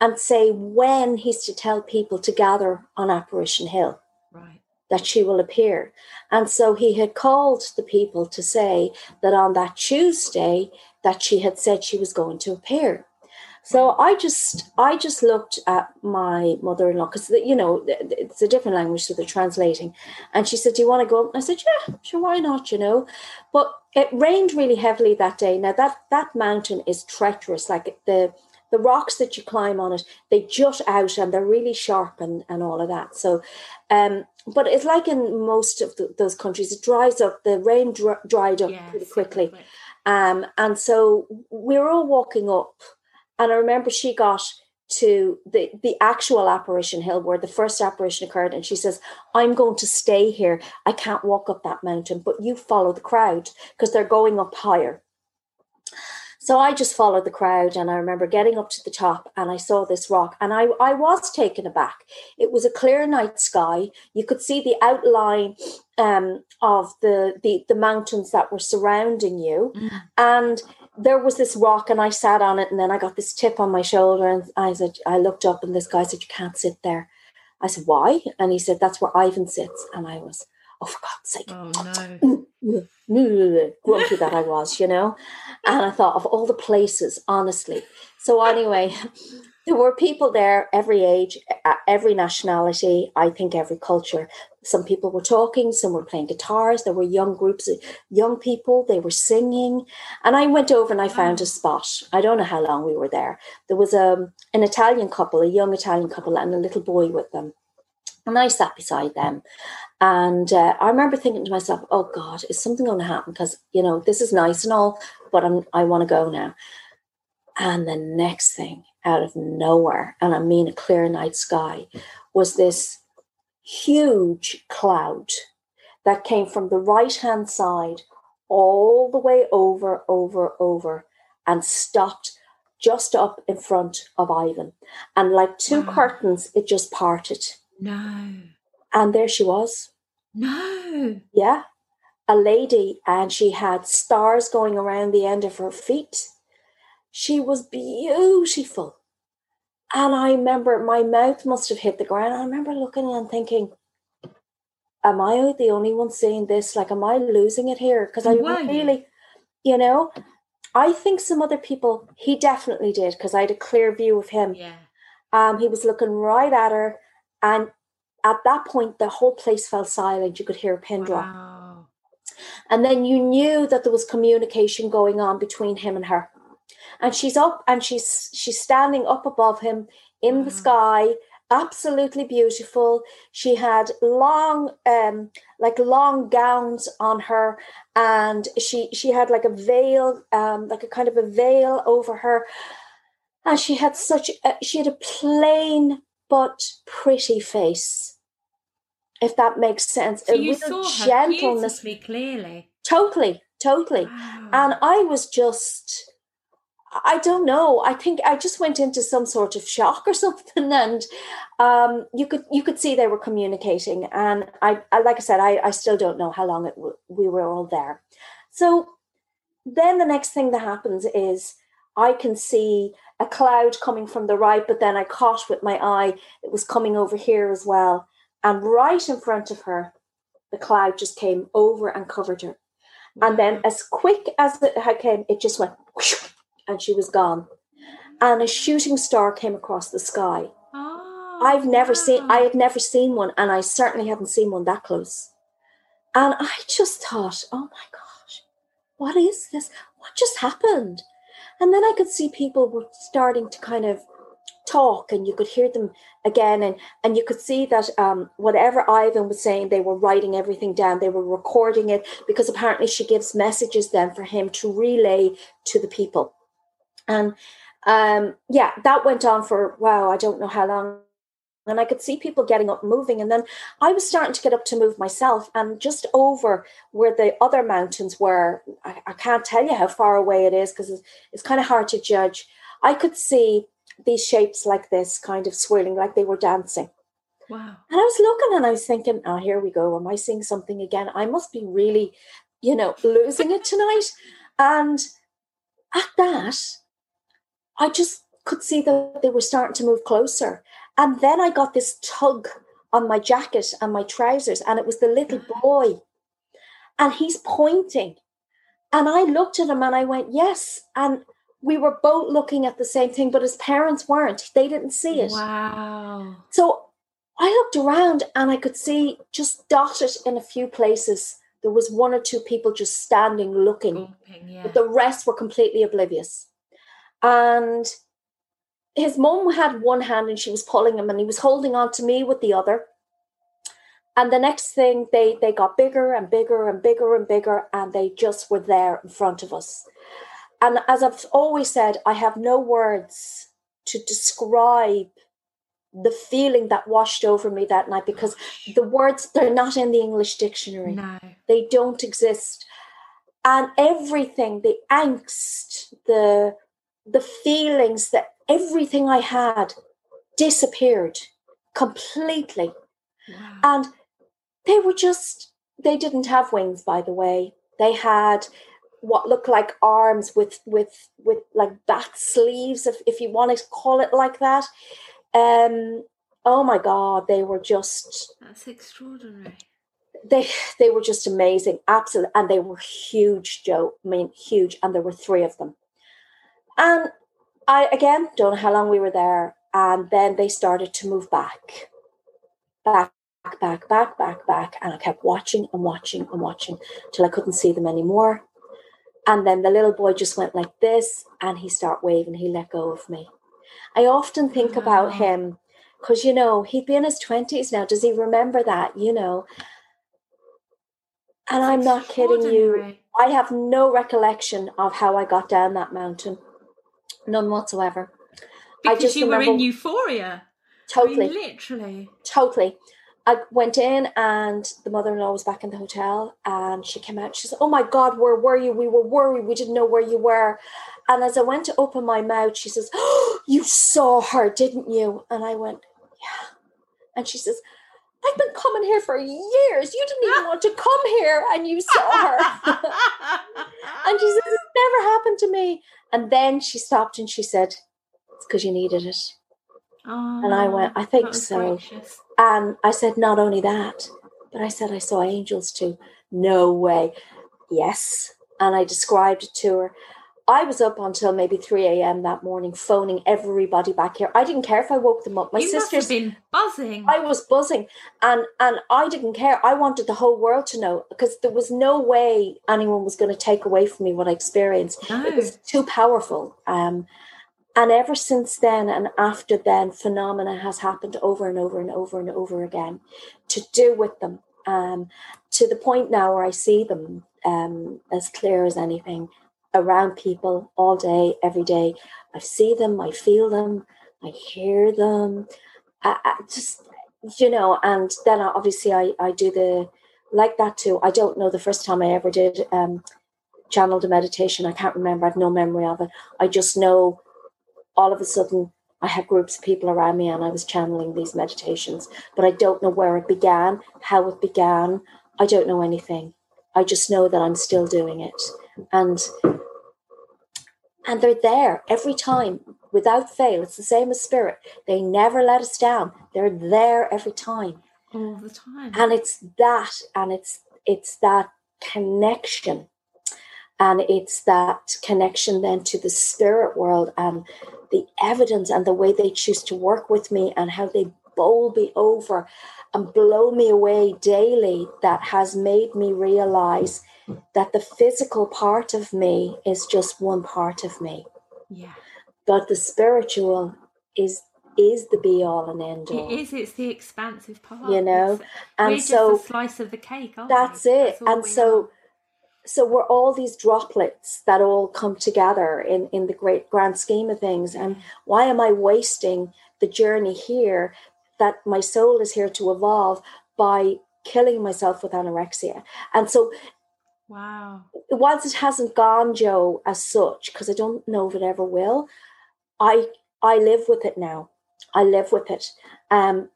and say when he's to tell people to gather on apparition hill right. that she will appear. And so he had called the people to say that on that tuesday that she had said she was going to appear so I just I just looked at my mother-in-law because you know it's a different language, so they're translating. And she said, "Do you want to go?" And I said, "Yeah, sure, why not?" You know, but it rained really heavily that day. Now that that mountain is treacherous, like the the rocks that you climb on it, they jut out and they're really sharp and, and all of that. So, um, but it's like in most of the, those countries, it dries up. The rain dr- dried up yes, pretty quickly, um, and so we were all walking up and I remember she got to the the actual apparition hill where the first apparition occurred and she says i'm going to stay here. I can't walk up that mountain but you follow the crowd because they're going up higher. So i just followed the crowd and i remember getting up to the top and i saw this rock and i i was taken aback. It was a clear night sky. You could see the outline um, of the, the the mountains that were surrounding you. Mm. and there was this rock and I sat on it and then I got this tip on my shoulder and I said I looked up and this guy said you can't sit there. I said why? And he said that's where Ivan sits and I was oh for God's sake. Oh no. Grumpy that I was, you know. And I thought of all the places, honestly. So anyway, there were people there every age, every nationality, I think every culture. Some people were talking, some were playing guitars. There were young groups of young people, they were singing. And I went over and I found a spot. I don't know how long we were there. There was a, um, an Italian couple, a young Italian couple, and a little boy with them. And I sat beside them. And uh, I remember thinking to myself, oh God, is something going to happen? Because, you know, this is nice and all, but I'm, I want to go now. And the next thing, out of nowhere, and I mean a clear night sky, was this huge cloud that came from the right hand side all the way over, over, over, and stopped just up in front of Ivan. And like two wow. curtains, it just parted. No. And there she was. No. Yeah. A lady, and she had stars going around the end of her feet she was beautiful. And I remember my mouth must have hit the ground. I remember looking and thinking, Am I the only one seeing this? Like, am I losing it here? Because I really, you know, I think some other people, he definitely did, because I had a clear view of him. Yeah. Um, he was looking right at her. And at that point, the whole place fell silent. You could hear a pin drop. And then you knew that there was communication going on between him and her and she's up and she's she's standing up above him in the sky absolutely beautiful. She had long um like long gowns on her and she she had like a veil um like a kind of a veil over her. And she had such a, she had a plain but pretty face if that makes sense. So a you saw gentleness. me clearly? Totally totally. Wow. and i was just I don't know. I think I just went into some sort of shock or something, and um, you could you could see they were communicating. And I, I like I said, I, I still don't know how long it w- we were all there. So then the next thing that happens is I can see a cloud coming from the right, but then I caught with my eye it was coming over here as well, and right in front of her, the cloud just came over and covered her. And then, as quick as it came, it just went. Whoosh, and she was gone. And a shooting star came across the sky. Oh, I've never wow. seen, I had never seen one, and I certainly haven't seen one that close. And I just thought, oh my gosh, what is this? What just happened? And then I could see people were starting to kind of talk and you could hear them again and and you could see that um, whatever ivan was saying they were writing everything down they were recording it because apparently she gives messages then for him to relay to the people and um, yeah, that went on for, wow, I don't know how long. And I could see people getting up moving. And then I was starting to get up to move myself. And just over where the other mountains were, I, I can't tell you how far away it is because it's, it's kind of hard to judge. I could see these shapes like this kind of swirling, like they were dancing. Wow. And I was looking and I was thinking, oh, here we go. Am I seeing something again? I must be really, you know, losing it tonight. And at that, I just could see that they were starting to move closer. And then I got this tug on my jacket and my trousers, and it was the little boy. And he's pointing. And I looked at him and I went, Yes. And we were both looking at the same thing, but his parents weren't. They didn't see it. Wow. So I looked around and I could see just dotted in a few places. There was one or two people just standing looking, yeah. but the rest were completely oblivious. And his mum had one hand and she was pulling him and he was holding on to me with the other. And the next thing they they got bigger and bigger and bigger and bigger and they just were there in front of us. And as I've always said, I have no words to describe the feeling that washed over me that night because the words they're not in the English dictionary. No. They don't exist. And everything, the angst, the the feelings that everything I had disappeared completely. Wow. And they were just, they didn't have wings, by the way. They had what looked like arms with with with like bat sleeves if, if you want to call it like that um oh my god they were just that's extraordinary they they were just amazing absolutely and they were huge joe i mean huge and there were three of them and I, again, don't know how long we were there. And then they started to move back, back, back, back, back, back. And I kept watching and watching and watching till I couldn't see them anymore. And then the little boy just went like this and he started waving. He let go of me. I often think about him because, you know, he'd be in his 20s now. Does he remember that? You know, and I'm not kidding you. I have no recollection of how I got down that mountain. None whatsoever. Because I just you were in euphoria. Totally. I mean, literally. Totally. I went in and the mother-in-law was back in the hotel and she came out. She said, Oh my God, where were you? We were worried. We didn't know where you were. And as I went to open my mouth, she says, oh, You saw her, didn't you? And I went, Yeah. And she says, I've been coming here for years. You didn't even want to come here and you saw her. and she says, It never happened to me. And then she stopped and she said, It's because you needed it. Oh, and I went, I think so. Gracious. And I said, Not only that, but I said, I saw angels too. No way. Yes. And I described it to her. I was up until maybe 3 a.m. that morning, phoning everybody back here. I didn't care if I woke them up. My you sisters been buzzing. I was buzzing, and and I didn't care. I wanted the whole world to know because there was no way anyone was going to take away from me what I experienced. No. It was too powerful. Um, and ever since then and after then, phenomena has happened over and over and over and over again to do with them. Um, to the point now where I see them um, as clear as anything around people all day, every day. I see them, I feel them, I hear them. I, I just, you know, and then I, obviously I, I do the, like that too. I don't know the first time I ever did um, channeled a meditation. I can't remember. I've no memory of it. I just know all of a sudden I had groups of people around me and I was channeling these meditations, but I don't know where it began, how it began. I don't know anything. I just know that I'm still doing it. And and they're there every time without fail. It's the same as spirit. They never let us down. They're there every time. All the time. And it's that and it's it's that connection. And it's that connection then to the spirit world and the evidence and the way they choose to work with me and how they bowl me over and blow me away daily that has made me realize that the physical part of me is just one part of me. Yeah. But the spiritual is is the be all and end all. It is. It's the expansive part. You know, It's- and so slice of the cake. Aren't that's we? it. all and so are. so we're all these droplets that all come together in in the great grand scheme of things. And why am I wasting the journey here that my soul is here to evolve by killing myself with anorexia? And so wow. whilst it hasn't gone, Joe, as such, because I don't know if it ever will, I I live with it now. I live with it. Um,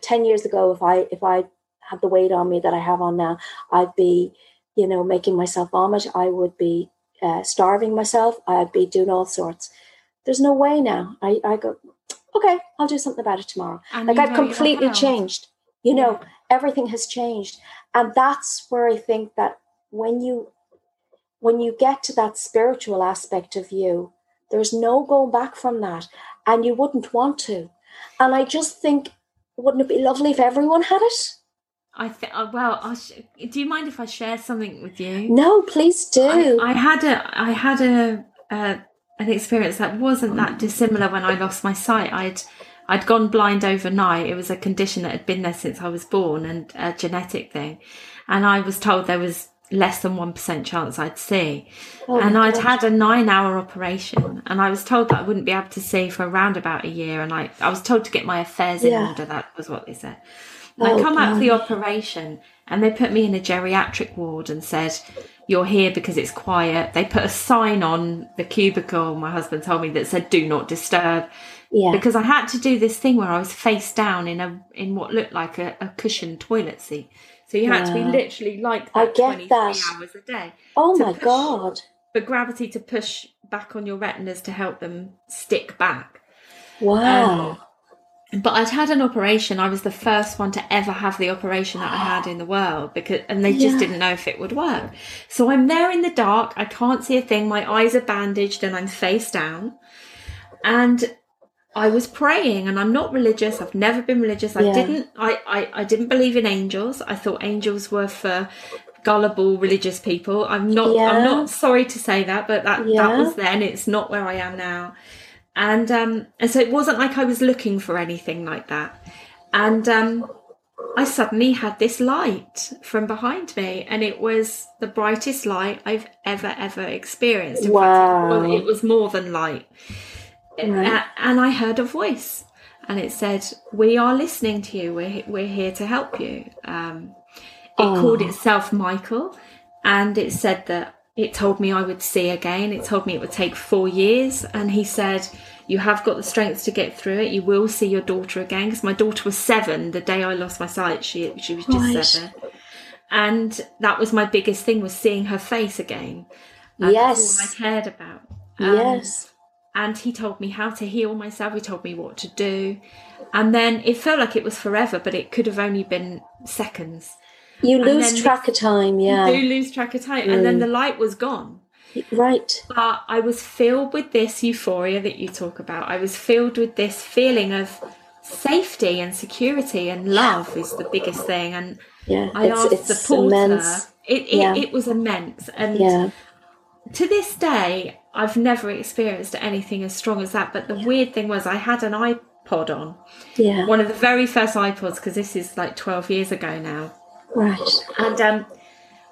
ten years ago, if I if I had the weight on me that I have on now, I'd be, you know, making myself vomit. I would be uh, starving myself. I'd be doing all sorts. There's no way now. I I go, okay, I'll do something about it tomorrow. And Like I've completely changed. You know, Yeah. everything has changed and that's where i think that when you when you get to that spiritual aspect of you there's no going back from that and you wouldn't want to and i just think wouldn't it be lovely if everyone had it I think. Uh, well, I sh- do you mind if I share something with you? no please do I, I had a I had a, a an experience that wasn't that dissimilar when I lost my sight. I'd I'd gone blind overnight. It was a condition that had been there since I was born and a genetic thing. And I was told there was less than 1% chance I'd see. Oh and I'd gosh. had a nine hour operation and I was told that I wouldn't be able to see for around about a year. And I, I was told to get my affairs in order. That was what they said. Oh, I come out of the operation and they put me in a geriatric ward and said, You're here because it's quiet. They put a sign on the cubicle, my husband told me, that said, Do not disturb. yeah Because I had to do this thing where I was face down in a in what looked like a, a cushioned toilet seat. So you had to be literally like I that get 23 that. hours a day. oh my push- god For gravity to push back on your retinas to help them stick back. wow um, but I'd had an operation. I was the first one to ever have the operation that I had in the world because, and they just Yeah. didn't know if it would work. So I'm there in the dark. I can't see a thing. My eyes are bandaged and I'm face down. And I was praying and I'm not religious. I've never been religious. I Yeah. didn't, I, I, I didn't believe in angels. I thought angels were for gullible religious people. I'm not, Yeah. I'm not sorry to say that, but that, Yeah. that was then. It's not where I am now and um and so it wasn't like I was looking for anything like that and um I suddenly had this light from behind me and it was the brightest light I've ever ever experienced In Wow. it was- it was more than light Right. And I heard a voice and it said we are listening to you we're, we're here to help you um it Oh. called itself Michael and it said that it told me I would see again. It told me it would take four years. And he said, You have got the strength to get through it. You will see your daughter again. Because my daughter was seven the day I lost my sight. She, she was just Right. seven. And that was my biggest thing was seeing her face again. Yes. All I cared about. Um, yes and he told me how to heal myself he told me what to do and then it felt like it was forever but it could have only been seconds you lose track of time yeah you do lose track of time and then mm. the light was gone Right. But I was filled with this euphoria that you talk about. I was filled with this feeling of safety and security and love is the biggest thing. And yeah, I it's, asked it's the porter. immense. It, it, Yeah. it was immense. And Yeah. to this day, I've never experienced anything as strong as that. But the weird thing was, I had an iPod on, Yeah. one of the very first iPods, because this is like 12 years ago now. Right. And um,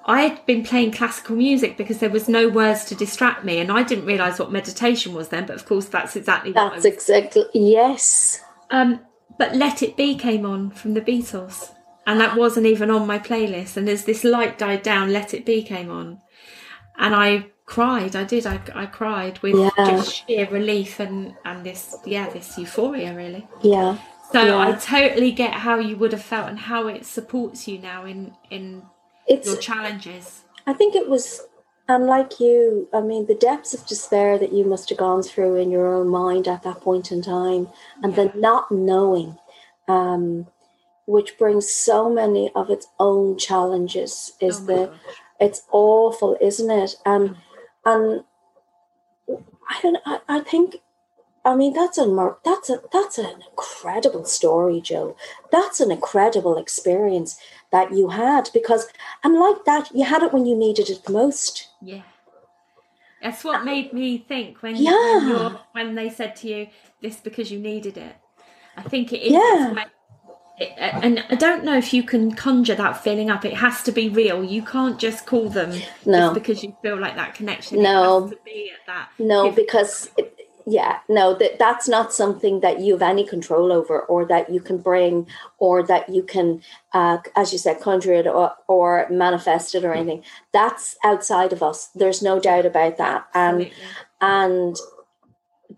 I had been playing classical music because there was no words to distract me. And I didn't realise what meditation was then. But of course, that's exactly what That's exactly yes. Um, but Let It Be came on from the Beatles. And that wasn't even on my playlist. And as this light died down, Let It Be came on. And I cried. I did. I, I cried with Yeah. just sheer relief and, and this, yeah, this euphoria, really. Yeah. So Yeah. I totally get how you would have felt and how it supports you now in, in It's your challenges. I think it was and like you, I mean the depths of despair that you must have gone through in your own mind at that point in time and the not knowing um which brings so many of its own challenges is Oh the gosh. it's awful isn't it and and i don't I, I think i mean that's a that's a that's an incredible story joe that's an incredible experience that you had because and like that you had it when you needed it the most Yeah. That's what uh, made me think when Yeah. when, when they said to you this because you needed it. I think it is. Yeah. It's when- it- and I don't know if you can conjure that feeling up. It has to be real. You can't just call them No. just because you feel like that connection. No. it has to be at that. no because it, yeah no that that's not something that you have any control over or that you can bring or that you can uh, as you said conjure it or, or manifest it or anything that's outside of us there's no doubt about that and Absolutely. and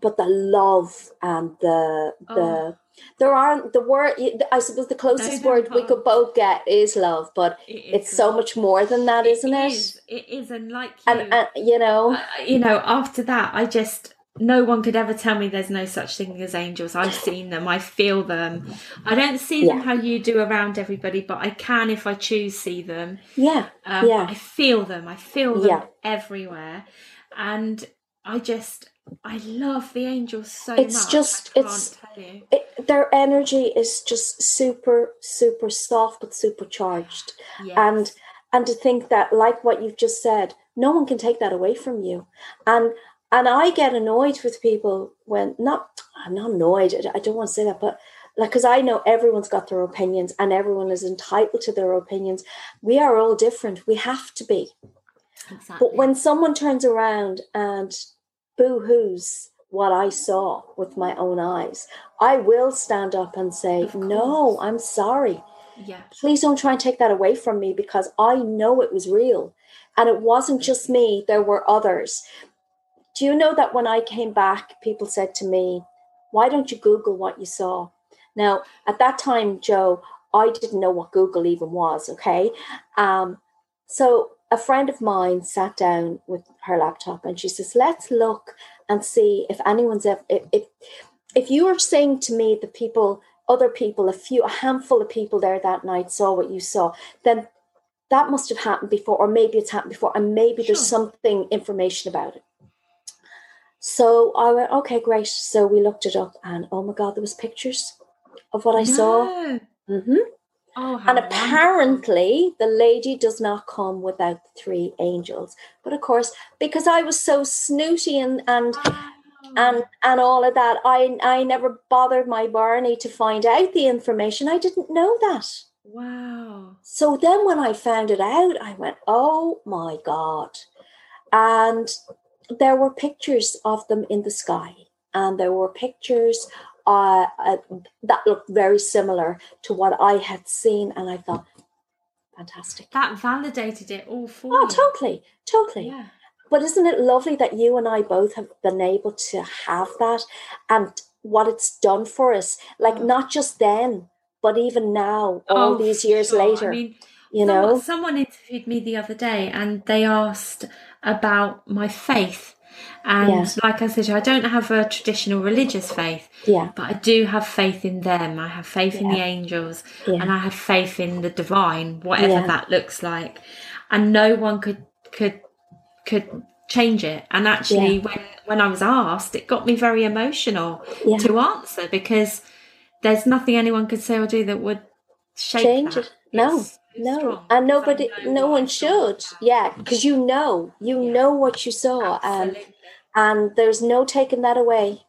but the love and the the Oh. There aren't the word i suppose the closest word we could both get is love but It is it's so much more than that isn't it, is, It is, and like you, and, and you know I- you know, after that, I just no one could ever tell me there's no such thing as angels. I've seen them, I feel them. I don't see them how you do around everybody, but I can if I choose see them. yeah Um, Yeah. I feel them. I feel them Yeah. everywhere, and I just I love the angels so It's much. just- it's- can't tell you. it, their energy is just super super soft but supercharged Yes. and and to think that like what you've just said no one can take that away from you and and i get annoyed with people when not i'm not annoyed i don't want to say that but like because i know everyone's got their opinions and everyone is entitled to their opinions we are all different we have to be exactly. but when someone turns around and boo-hoos what I saw with my own eyes, I will stand up and say, No. I'm sorry. yeah, Please don't try and take that away from me because I know it was real. And it wasn't just me, there were others. Do you know that when I came back, people said to me, Why don't you Google what you saw? Now, at that time, Joe, I didn't know what Google even was, okay? Um, so a friend of mine sat down with her laptop and she says, Let's look and see if anyone's ever, if, if, if you were saying to me the people, other people, a few, a handful of people there that night saw what you saw, then that must have happened before, or maybe it's happened before, and maybe there's something information about it. So I went, okay, great. So we looked it up, and oh my god, there was pictures of what I saw. No. Mm-hmm. Oh, And apparently, the lady does not come without the three angels. But of course, because I was so snooty and and Wow. and and all of that, I I never bothered my Barney to find out the information. I didn't know that. wow. So then when I found it out, I went, "Oh my god!" And there were pictures of them in the sky, and there were pictures uh, uh, that looked very similar to what I had seen, and I thought, "Fantastic!" That validated it all for me Oh, you. totally, totally. Yeah. But isn't it lovely that you and I both have been able to have that and what it's done for us? Like Oh. not just then, but even now, all Oh, these years sure. later. I mean, you someone, know? someone interviewed me the other day and they asked about my faith. And Yeah. like I said, I don't have a traditional religious faith, Yeah, but I do have faith in them. I have faith in the angels yeah, and I have faith in the divine, whatever Yeah. that looks like. And no one could could could change it. And actually, yeah. when when I was asked, it got me very emotional yeah. to answer because there's nothing anyone could say or do that would change that. it. No, it's no, and nobody, no one should. Yeah, because you know, you yeah. know what you saw, and and there's no taking that away.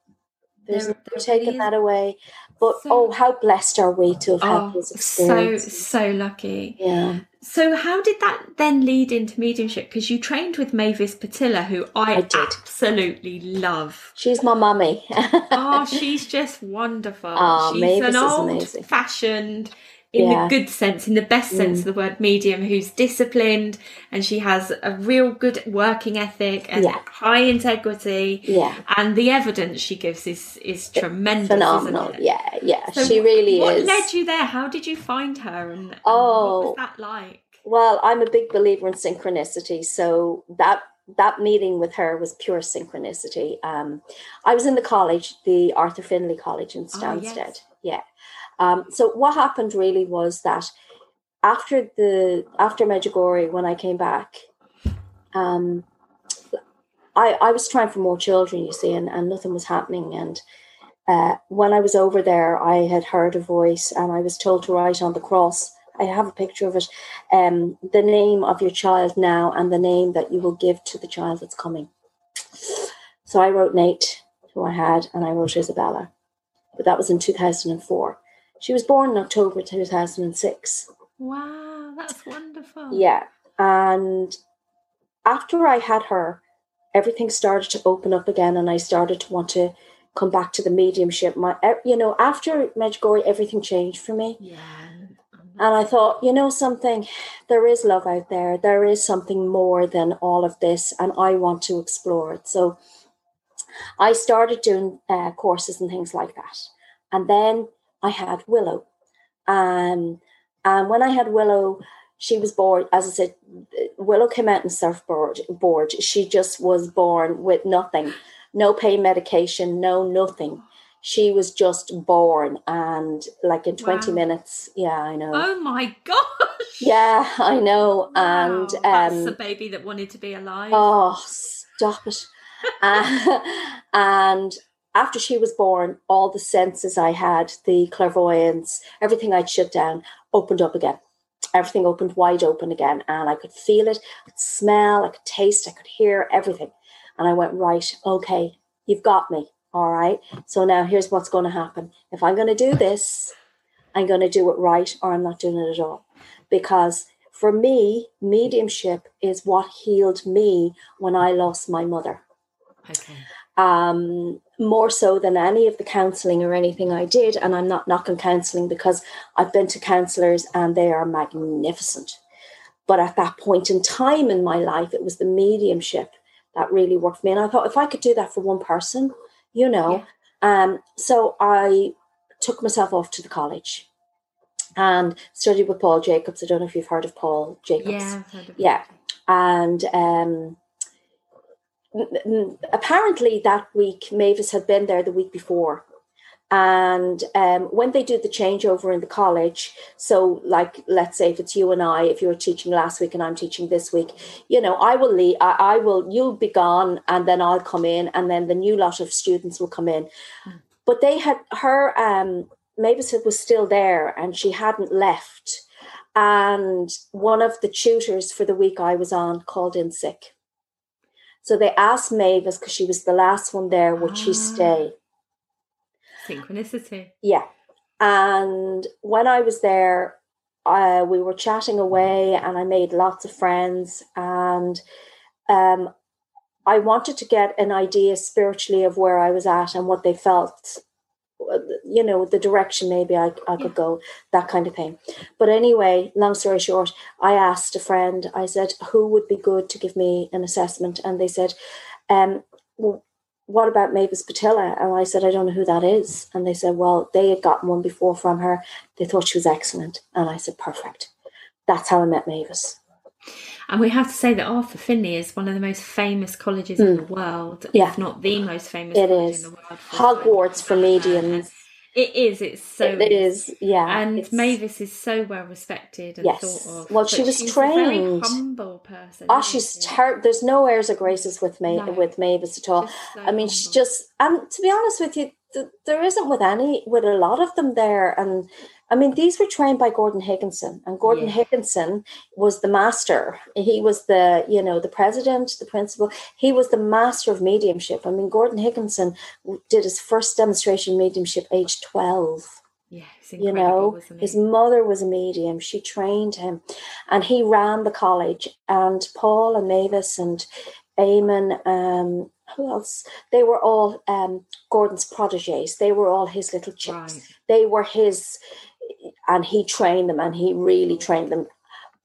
There's there, no taking that away. But so, oh, how blessed are we to have oh, had this experience? So so lucky. Yeah. So how did that then lead into mediumship? Because you trained with Mavis Pattilla, who I, I absolutely love. She's my mummy. oh, she's just wonderful. Oh, she's Mavis an old-fashioned in yeah. the good sense, in the best sense mm. of the word medium, who's disciplined and she has a real good working ethic and yeah. high integrity. Yeah. And the evidence she gives is is tremendous. Phenomenal. Yeah, yeah. So she really what is. What led you there? How did you find her and, and oh, what was that like? Well, I'm a big believer in synchronicity. So that that meeting with her was pure synchronicity. Um, I was in the college, the Arthur Findlay College in Stansted. Oh, yes. Um, so what happened really was that after the after Medjugorje, when I came back, um, I I was trying for more children, you see, and, and nothing was happening. And uh, when I was over there, I had heard a voice, and I was told to write on the cross. I have a picture of it. Um, the name of your child now, and the name that you will give to the child that's coming. So I wrote Nate, who I had, and I wrote Isabella, but that was in two thousand and four. She was born in October 2006. Wow, that's wonderful. Yeah. And after I had her, everything started to open up again and I started to want to come back to the mediumship. My you know, after Medjugorje, everything changed for me. Yeah. And I thought, you know something, there is love out there. There is something more than all of this, and I want to explore it. So I started doing uh, courses and things like that. And then I had Willow. Um, and when I had Willow, she was born, as I said, Willow came out in surfboard board. She just was born with nothing, no pain medication, no nothing. She was just born and like in 20 wow. minutes. Yeah, I know. Oh my gosh. Yeah, I know. Wow. And um that's the baby that wanted to be alive. Oh, stop it. uh, and after she was born, all the senses I had, the clairvoyance, everything I'd shut down, opened up again. Everything opened wide open again, and I could feel it, I could smell, I could taste, I could hear everything. And I went, right, okay, you've got me. All right. So now here's what's going to happen. If I'm going to do this, I'm going to do it right, or I'm not doing it at all. Because for me, mediumship is what healed me when I lost my mother. Okay. Um, more so than any of the counseling or anything I did. And I'm not knocking counseling because I've been to counselors and they are magnificent. But at that point in time in my life, it was the mediumship that really worked for me. And I thought if I could do that for one person, you know. Yeah. Um, so I took myself off to the college and studied with Paul Jacobs. I don't know if you've heard of Paul Jacobs. Yeah, yeah. And um, apparently that week Mavis had been there the week before. And um, when they do the changeover in the college, so like let's say if it's you and I, if you were teaching last week and I'm teaching this week, you know, I will leave, I, I will, you'll be gone, and then I'll come in, and then the new lot of students will come in. Mm. But they had her, um, Mavis was still there, and she hadn't left. And one of the tutors for the week I was on called in sick so they asked Mavis because she was the last one there, would ah. she stay? Synchronicity. Yeah. And when I was there, uh, we were chatting away and I made lots of friends. And um, I wanted to get an idea spiritually of where I was at and what they felt you know the direction maybe I, I could go that kind of thing. But anyway long story short i asked a friend i said who would be good to give me an assessment? And they said um well, what about mavis pattilla? And i said i don't know who that is. And they said well they had gotten one before from her. They thought she was excellent. And i said perfect. That's how i met mavis and we have to say that Arthur Findlay is one of the most famous colleges mm. in hmm. the world, yeah. if not the most famous it is. Hogwarts for mediums. It is. It's so. It is. Yeah. And Mavis is so well respected and yes. thought of. Well, she was trained. humble person. Oh, she's ter- There's no airs or graces with me no. with Mavis at all. So I mean, she's just. And to be honest with you, th- there isn't with any with a lot of them there, and I mean, these were trained by Gordon Higginson, and Gordon yeah. Higginson was the master. He was the, you know, the president, the principal. He was the master of mediumship. I mean, Gordon Higginson did his first demonstration mediumship age 12. Yeah, you know, his mother was a medium. She trained him, and he ran the college. And Paul and Mavis and Eamon, um, who else? They were all um, Gordon's proteges. They were all his little chips. Right. They were his and he trained them and he really trained them.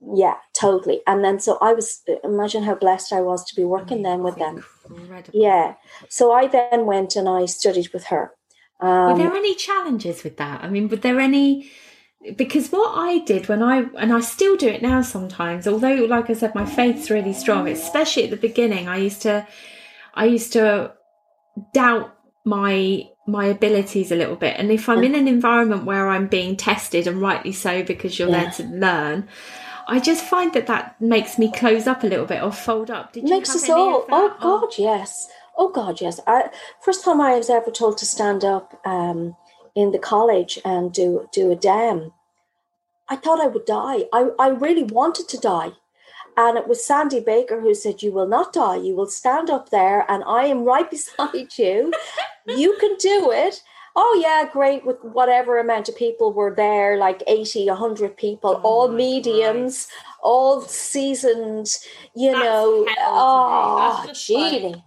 Yeah totally. And then so i was imagine how blessed i was to be working then with them. Incredible. yeah. So i then went and i studied with her. Um, were there any challenges with that? I mean were there any because what i did when i and i still do it now sometimes although like i said my faith's really strong especially at the beginning i used to i used to doubt my my abilities a little bit. And if I'm in an environment where I'm being tested, and rightly so, because you're yeah. there to learn, I just find that that makes me close up a little bit or fold up. Did makes us all. Oh God, yes. Oh God, yes. I, first time I was ever told to stand up um, in the college and do do a dam. I thought I would die. I, I really wanted to die. And it was Sandy Baker who said, You will not die. You will stand up there, and I am right beside you. you can do it. Oh, yeah, great. With whatever amount of people were there, like 80, 100 people, oh all mediums, all seasoned, you That's know. Oh, ah, gee. And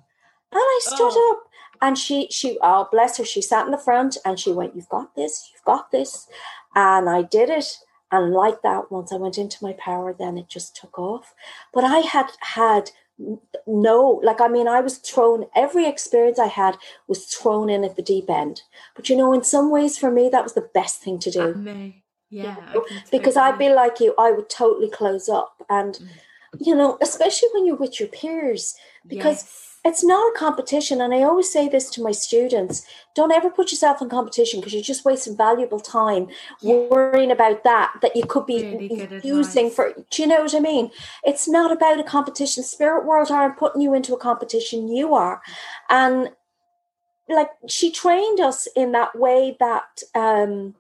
I stood oh. up and she, she, oh, bless her, she sat in the front and she went, You've got this, you've got this. And I did it and like that, once I went into my power, then it just took off. But I had had no, like, I mean, I was thrown, every experience I had was thrown in at the deep end. But you know, in some ways for me, that was the best thing to do. Yeah. You know? Because I'd be like you, I would totally close up. And, mm. you know, especially when you're with your peers, because. Yes it's not a competition and i always say this to my students don't ever put yourself in competition because you're just wasting valuable time yeah. worrying about that that you could be really using for do you know what i mean? It's not about a competition. Spirit world aren't putting you into a competition you are. And like she trained us in that way that um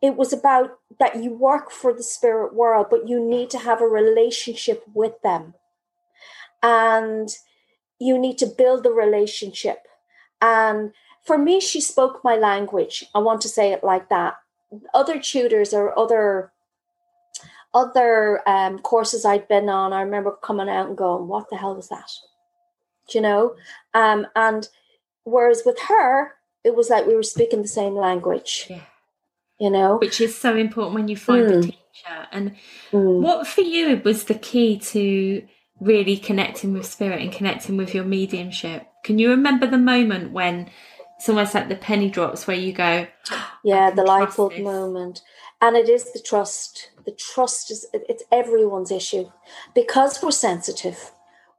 it was about that you work for the spirit world but you need to have a relationship with them. And you need to build the relationship. And for me, she spoke my language. I want to say it like that. Other tutors or other other um, courses I'd been on, I remember coming out and going, "What the hell was that?" Do you know? Um, and whereas with her, it was like we were speaking the same language. Yeah. You know, which is so important when you find mm. a teacher. And mm. what for you was the key to really connecting with spirit and connecting with your mediumship. Can you remember the moment when it's almost like the penny drops where you go, Yeah, the light bulb this. moment. And it is the trust. The trust is it's everyone's issue. Because we're sensitive,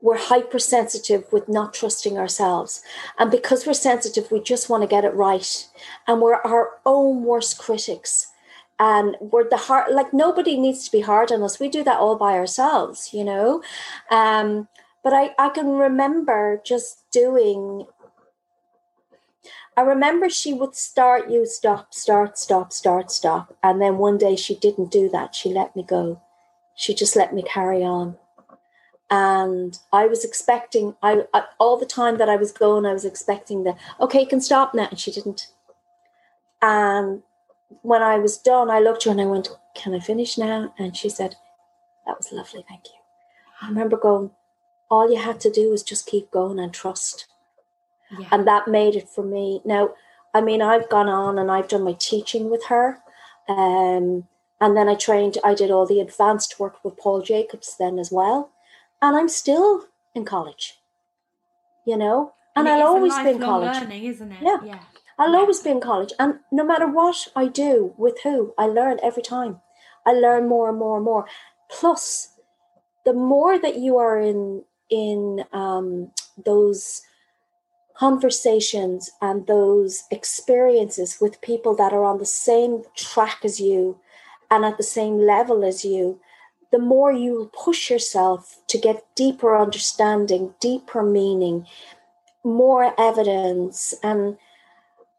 we're hypersensitive with not trusting ourselves. And because we're sensitive, we just want to get it right. And we're our own worst critics and we're the hard like nobody needs to be hard on us. We do that all by ourselves you know? Um but i i can remember just doing i remember she would start you stop start stop start stop. And then one day she didn't do that. She let me go. She just let me carry on. And i was expecting I, I all the time that i was going i was expecting that okay you can stop now. And she didn't. And when I was done, I looked at her and I went, Can I finish now? And she said, That was lovely, thank you. I remember going, All you had to do was just keep going and trust. Yeah. And that made it for me. Now, I mean, I've gone on and I've done my teaching with her. Um, and then I trained, I did all the advanced work with Paul Jacobs then as well. And I'm still in college, you know, and, and I'll always be in college. Learning, isn't it? Yeah. yeah. I'll always be in college. And no matter what I do with who, I learn every time. I learn more and more and more. Plus, the more that you are in in um, those conversations and those experiences with people that are on the same track as you and at the same level as you, the more you push yourself to get deeper understanding, deeper meaning, more evidence. And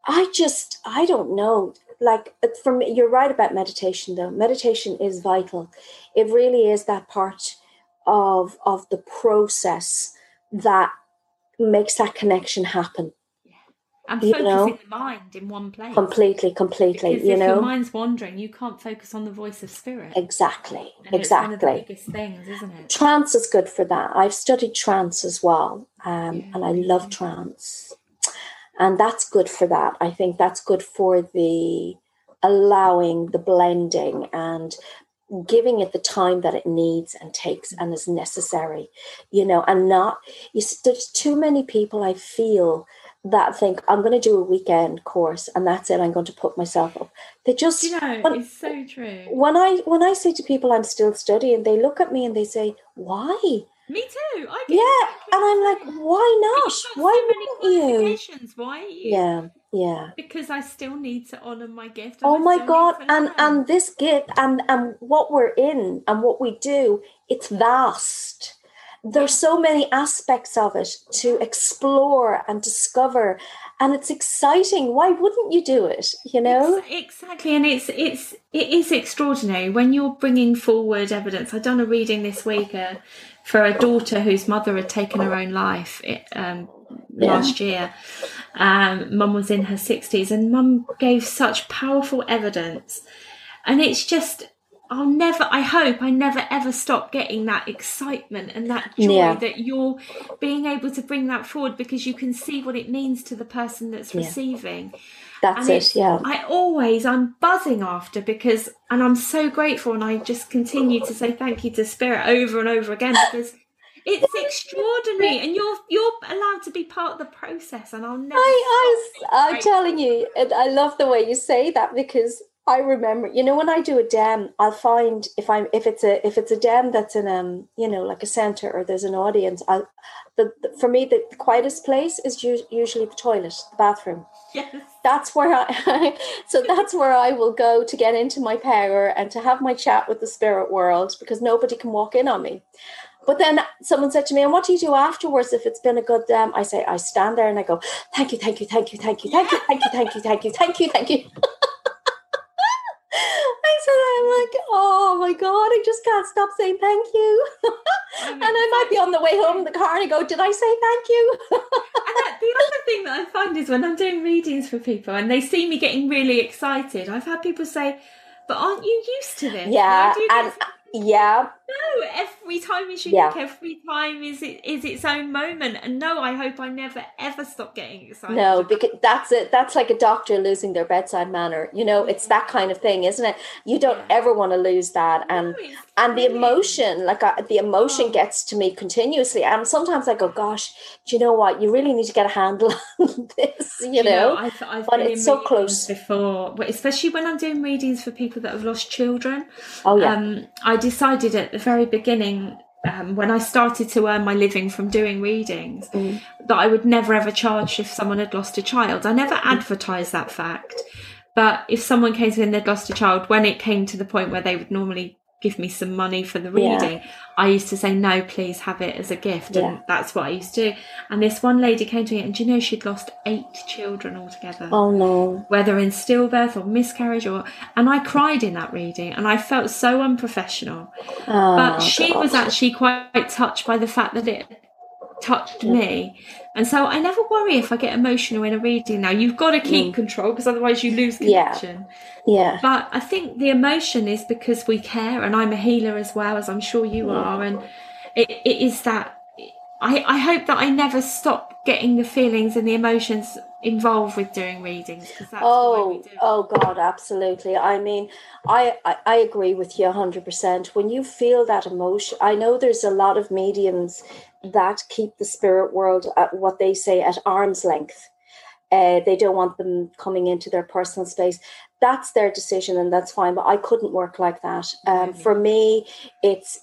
I just, I don't know. Like for me, you're right about meditation though. Meditation is vital. It really is that part of of the process that makes that connection happen. And you focusing know? the mind in one place. Completely, completely. Because you if know, your mind's wandering, you can't focus on the voice of spirit. Exactly. And exactly. It's one of the biggest things, isn't it? Trance is good for that. I've studied trance as well, um, yeah, and I love trance, and that's good for that. I think that's good for the allowing the blending and giving it the time that it needs and takes and is necessary you know and not you there's too many people i feel that think i'm going to do a weekend course and that's it i'm going to put myself up. They just you know when, it's so true. when i when i say to people i'm still studying they look at me and they say why me too. I get yeah, and I'm like, why not? Why so many you? Why? You? Yeah, yeah. Because I still need to honor my gift. Oh my god! And and this gift and and what we're in and what we do, it's vast. There's so many aspects of it to explore and discover, and it's exciting. Why wouldn't you do it? You know exactly, and it's it's it is extraordinary when you're bringing forward evidence. I've done a reading this week. Uh, for a daughter whose mother had taken her own life um, yeah. last year. Um, mum was in her 60s, and mum gave such powerful evidence. And it's just, I'll never, I hope I never ever stop getting that excitement and that joy yeah. that you're being able to bring that forward because you can see what it means to the person that's yeah. receiving. That's it, yeah. I always, I'm buzzing after because, and I'm so grateful, and I just continue to say thank you to Spirit over and over again because it's extraordinary, and you're you're allowed to be part of the process, and I'll never. I, I, I'm telling you, and I love the way you say that because I remember, you know, when I do a dem, I'll find if I'm if it's a if it's a dem that's in um you know like a center or there's an audience, I'll the, the for me the quietest place is usually the toilet, the bathroom. Yes. That's where I so that's where I will go to get into my power and to have my chat with the spirit world because nobody can walk in on me. But then someone said to me, and what do you do afterwards if it's been a good dem? I say, I stand there and I go, thank you, thank you, thank you, thank you, thank you, thank you, thank you, thank you, thank you, thank you. Said, I'm like, oh my God, I just can't stop saying thank you. Oh, and I might be on the way home in the car and I go, did I say thank you? and the other thing that I find is when I'm doing readings for people and they see me getting really excited, I've had people say, but aren't you used to this? Yeah. And, yeah. No every time is unique yeah. every time is it is its own moment. And no i hope i never ever stop getting excited. No because that's it. That's like a doctor losing their bedside manner. You know it's that kind of thing isn't it? You don't yeah. ever want to lose that and no, and the emotion like uh, the emotion oh. gets to me continuously and sometimes i go gosh do you know what you really need to get a handle on this you, you know, know I've, I've but it's so close before especially when i'm doing readings for people that have lost children oh yeah um, i decided at the very beginning um, when I started to earn my living from doing readings mm. that I would never ever charge if someone had lost a child. I never advertised that fact. But if someone came to me and they'd lost a child, when it came to the point where they would normally give me some money for the reading, yeah. I used to say, no, please have it as a gift. Yeah. And that's what I used to do. And this one lady came to me and do you know she'd lost eight children altogether? Oh no. Whether in stillbirth or miscarriage or and I cried in that reading and I felt so unprofessional. Oh, but she God. was actually quite touched by the fact that it touched me. And so I never worry if I get emotional in a reading now. You've got to keep mm. control because otherwise you lose connection. Yeah. yeah. But I think the emotion is because we care, and I'm a healer as well, as I'm sure you yeah. are. And it, it is that I, I hope that I never stop getting the feelings and the emotions involved with doing readings because that's oh oh god absolutely i mean I, I i agree with you 100% when you feel that emotion i know there's a lot of mediums that keep the spirit world at what they say at arm's length. Uh, they don't want them coming into their personal space. That's their decision, and that's fine. But I couldn't work like that. Um, mm-hmm. For me, it's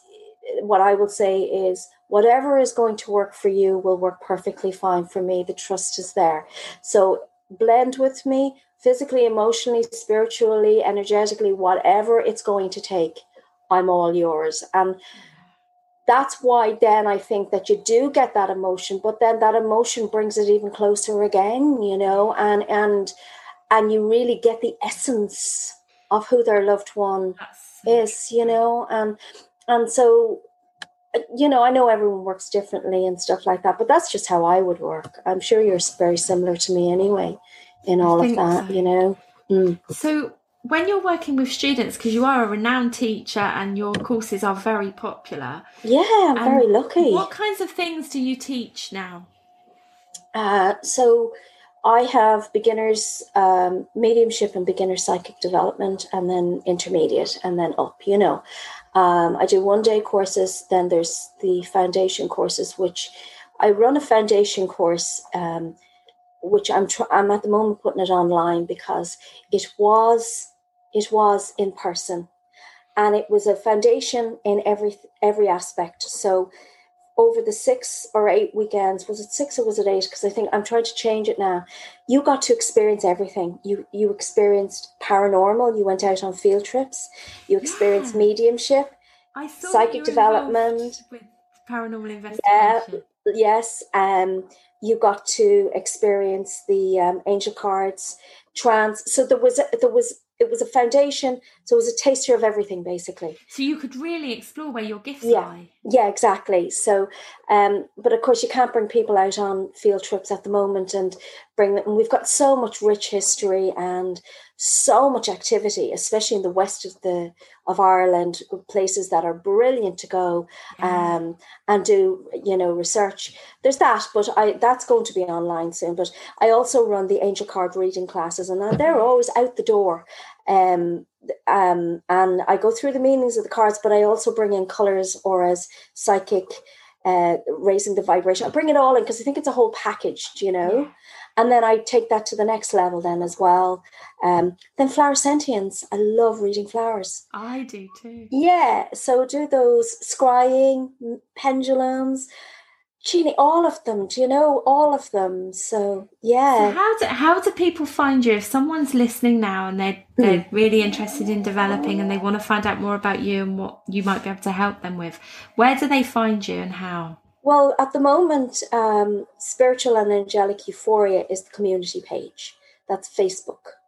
what I will say is whatever is going to work for you will work perfectly fine for me. The trust is there. So blend with me physically, emotionally, spiritually, energetically, whatever it's going to take. I'm all yours. And that's why then I think that you do get that emotion, but then that emotion brings it even closer again, you know, and and and you really get the essence of who their loved one is, you know, and and so you know, I know everyone works differently and stuff like that, but that's just how I would work. I'm sure you're very similar to me anyway in all of that, so. you know. Mm. So when you're working with students, because you are a renowned teacher and your courses are very popular. Yeah, I'm very lucky. What kinds of things do you teach now? Uh, so I have beginners um, mediumship and beginner psychic development, and then intermediate, and then up. You know, um, I do one day courses. Then there's the foundation courses, which I run a foundation course. Um, which I'm tr- I'm at the moment putting it online because it was it was in person and it was a foundation in every every aspect so over the six or eight weekends was it six or was it eight? Because i think i'm trying to change it now. You got to experience everything. You you experienced paranormal you went out on field trips you experienced yeah. mediumship psychic development. with paranormal investigation. yeah, yes um you got to experience the um, angel cards trance so there was a, there was it was a foundation so it was a taster of everything basically. So you could really explore where your gifts yeah. lie. Yeah exactly. So um but of course you can't bring people out on field trips at the moment and bring them and we've got so much rich history and so much activity especially in the west of the of ireland places that are brilliant to go yeah. um and do you know research. There's that but i that's going to be online soon. But i also run the angel card reading classes and they're always out the door um, um, and I go through the meanings of the cards, but I also bring in colors, auras, psychic, uh, raising the vibration. I bring it all in because I think it's a whole package, you know? Yeah. And then I take that to the next level then as well. Um, then flower sentience. I love reading flowers. I do too. Yeah. So do those scrying, pendulums, Jeannie, all of them. Do you know all of them? So yeah. So how do how do people find you if someone's listening now and they're hmm. they're really interested in developing and they want to find out more about you and what you might be able to help them with? Where do they find you and how? Well, at the moment, um, spiritual and angelic euphoria is the community page. That's Facebook.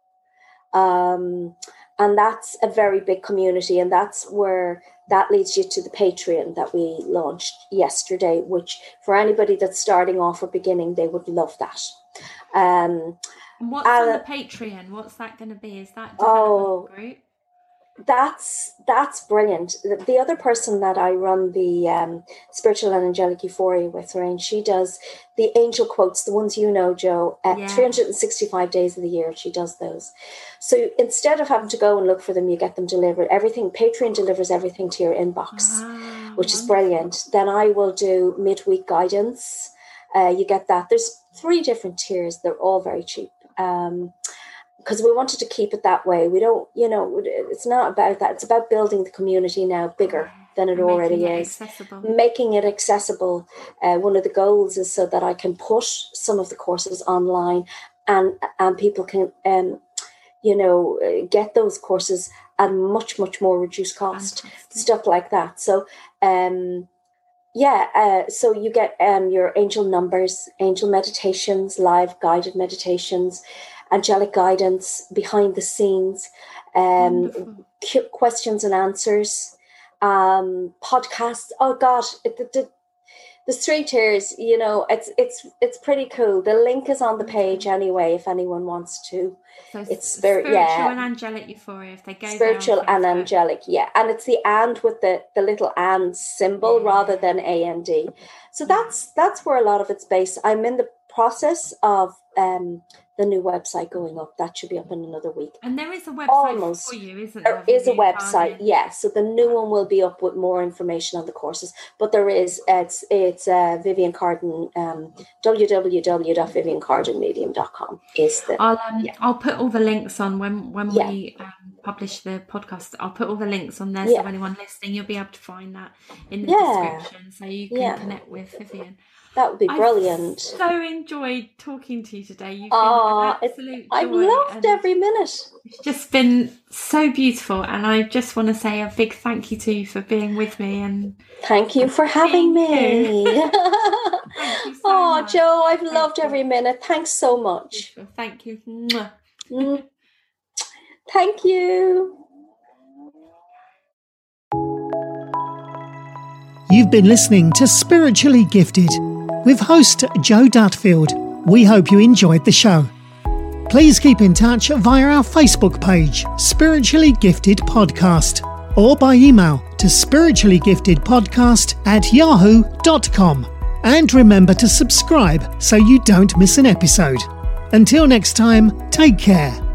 Um, and that's a very big community and that's where that leads you to the patreon that we launched yesterday which for anybody that's starting off or beginning they would love that. Um and what's uh, on the patreon? What's that going to be? Is that oh. group that's that's brilliant. The, the, other person that I run the um, spiritual and angelic euphoria with, Lorraine, she does the angel quotes, the ones you know, Joe, at yeah. 365 days of the year. She does those. So instead of having to go and look for them, you get them delivered. Everything Patreon delivers everything to your inbox, ah, which is brilliant. Then I will do midweek guidance. Uh, you get that. There's three different tiers. They're all very cheap. Um, because we wanted to keep it that way. We don't, you know, it's not about that. It's about building the community now bigger than it already it is. Accessible. Making it accessible. Uh, one of the goals is so that I can put some of the courses online, and and people can, um, you know, get those courses at much much more reduced cost. Fantastic. Stuff like that. So. um yeah, uh, so you get um, your angel numbers, angel meditations, live guided meditations, angelic guidance behind the scenes, um, questions and answers, um, podcasts. Oh God, it, the, the, the three tiers. You know, it's it's it's pretty cool. The link is on the page anyway. If anyone wants to, so it's spir- spiritual yeah. and angelic euphoria. If they go spiritual and angelic, yeah, and it's the and with the the little and symbol yeah. rather than a and d. So that's that's where a lot of it's based. I'm in the process of um the new website going up. That should be up in another week. And there is a website Almost. for you, isn't there? There is a website, yes. Yeah. So the new one will be up with more information on the courses. But there is it's it's uh, Vivienne Cardin um, www.viviennecardinmedium.com is the. I'll um, yeah. I'll put all the links on when when yeah. we um, publish the podcast, I'll put all the links on there. So anyone listening, you'll be able to find that in the description, so you can connect with Vivienne. That would be brilliant. I've so enjoyed talking to you today. You've been an absolute I've loved every minute. It's just been so beautiful, and I just want to say a big thank you to you for being with me and thank you for having me. so oh, much. Jo, I've thank loved you. every minute. Thanks so much. Thank you. Mm. Thank you. You've been listening to Spiritually Gifted with host Joe Dutfield. We hope you enjoyed the show. Please keep in touch via our Facebook page, Spiritually Gifted Podcast, or by email to spirituallygiftedpodcast at yahoo.com. And remember to subscribe so you don't miss an episode. Until next time, take care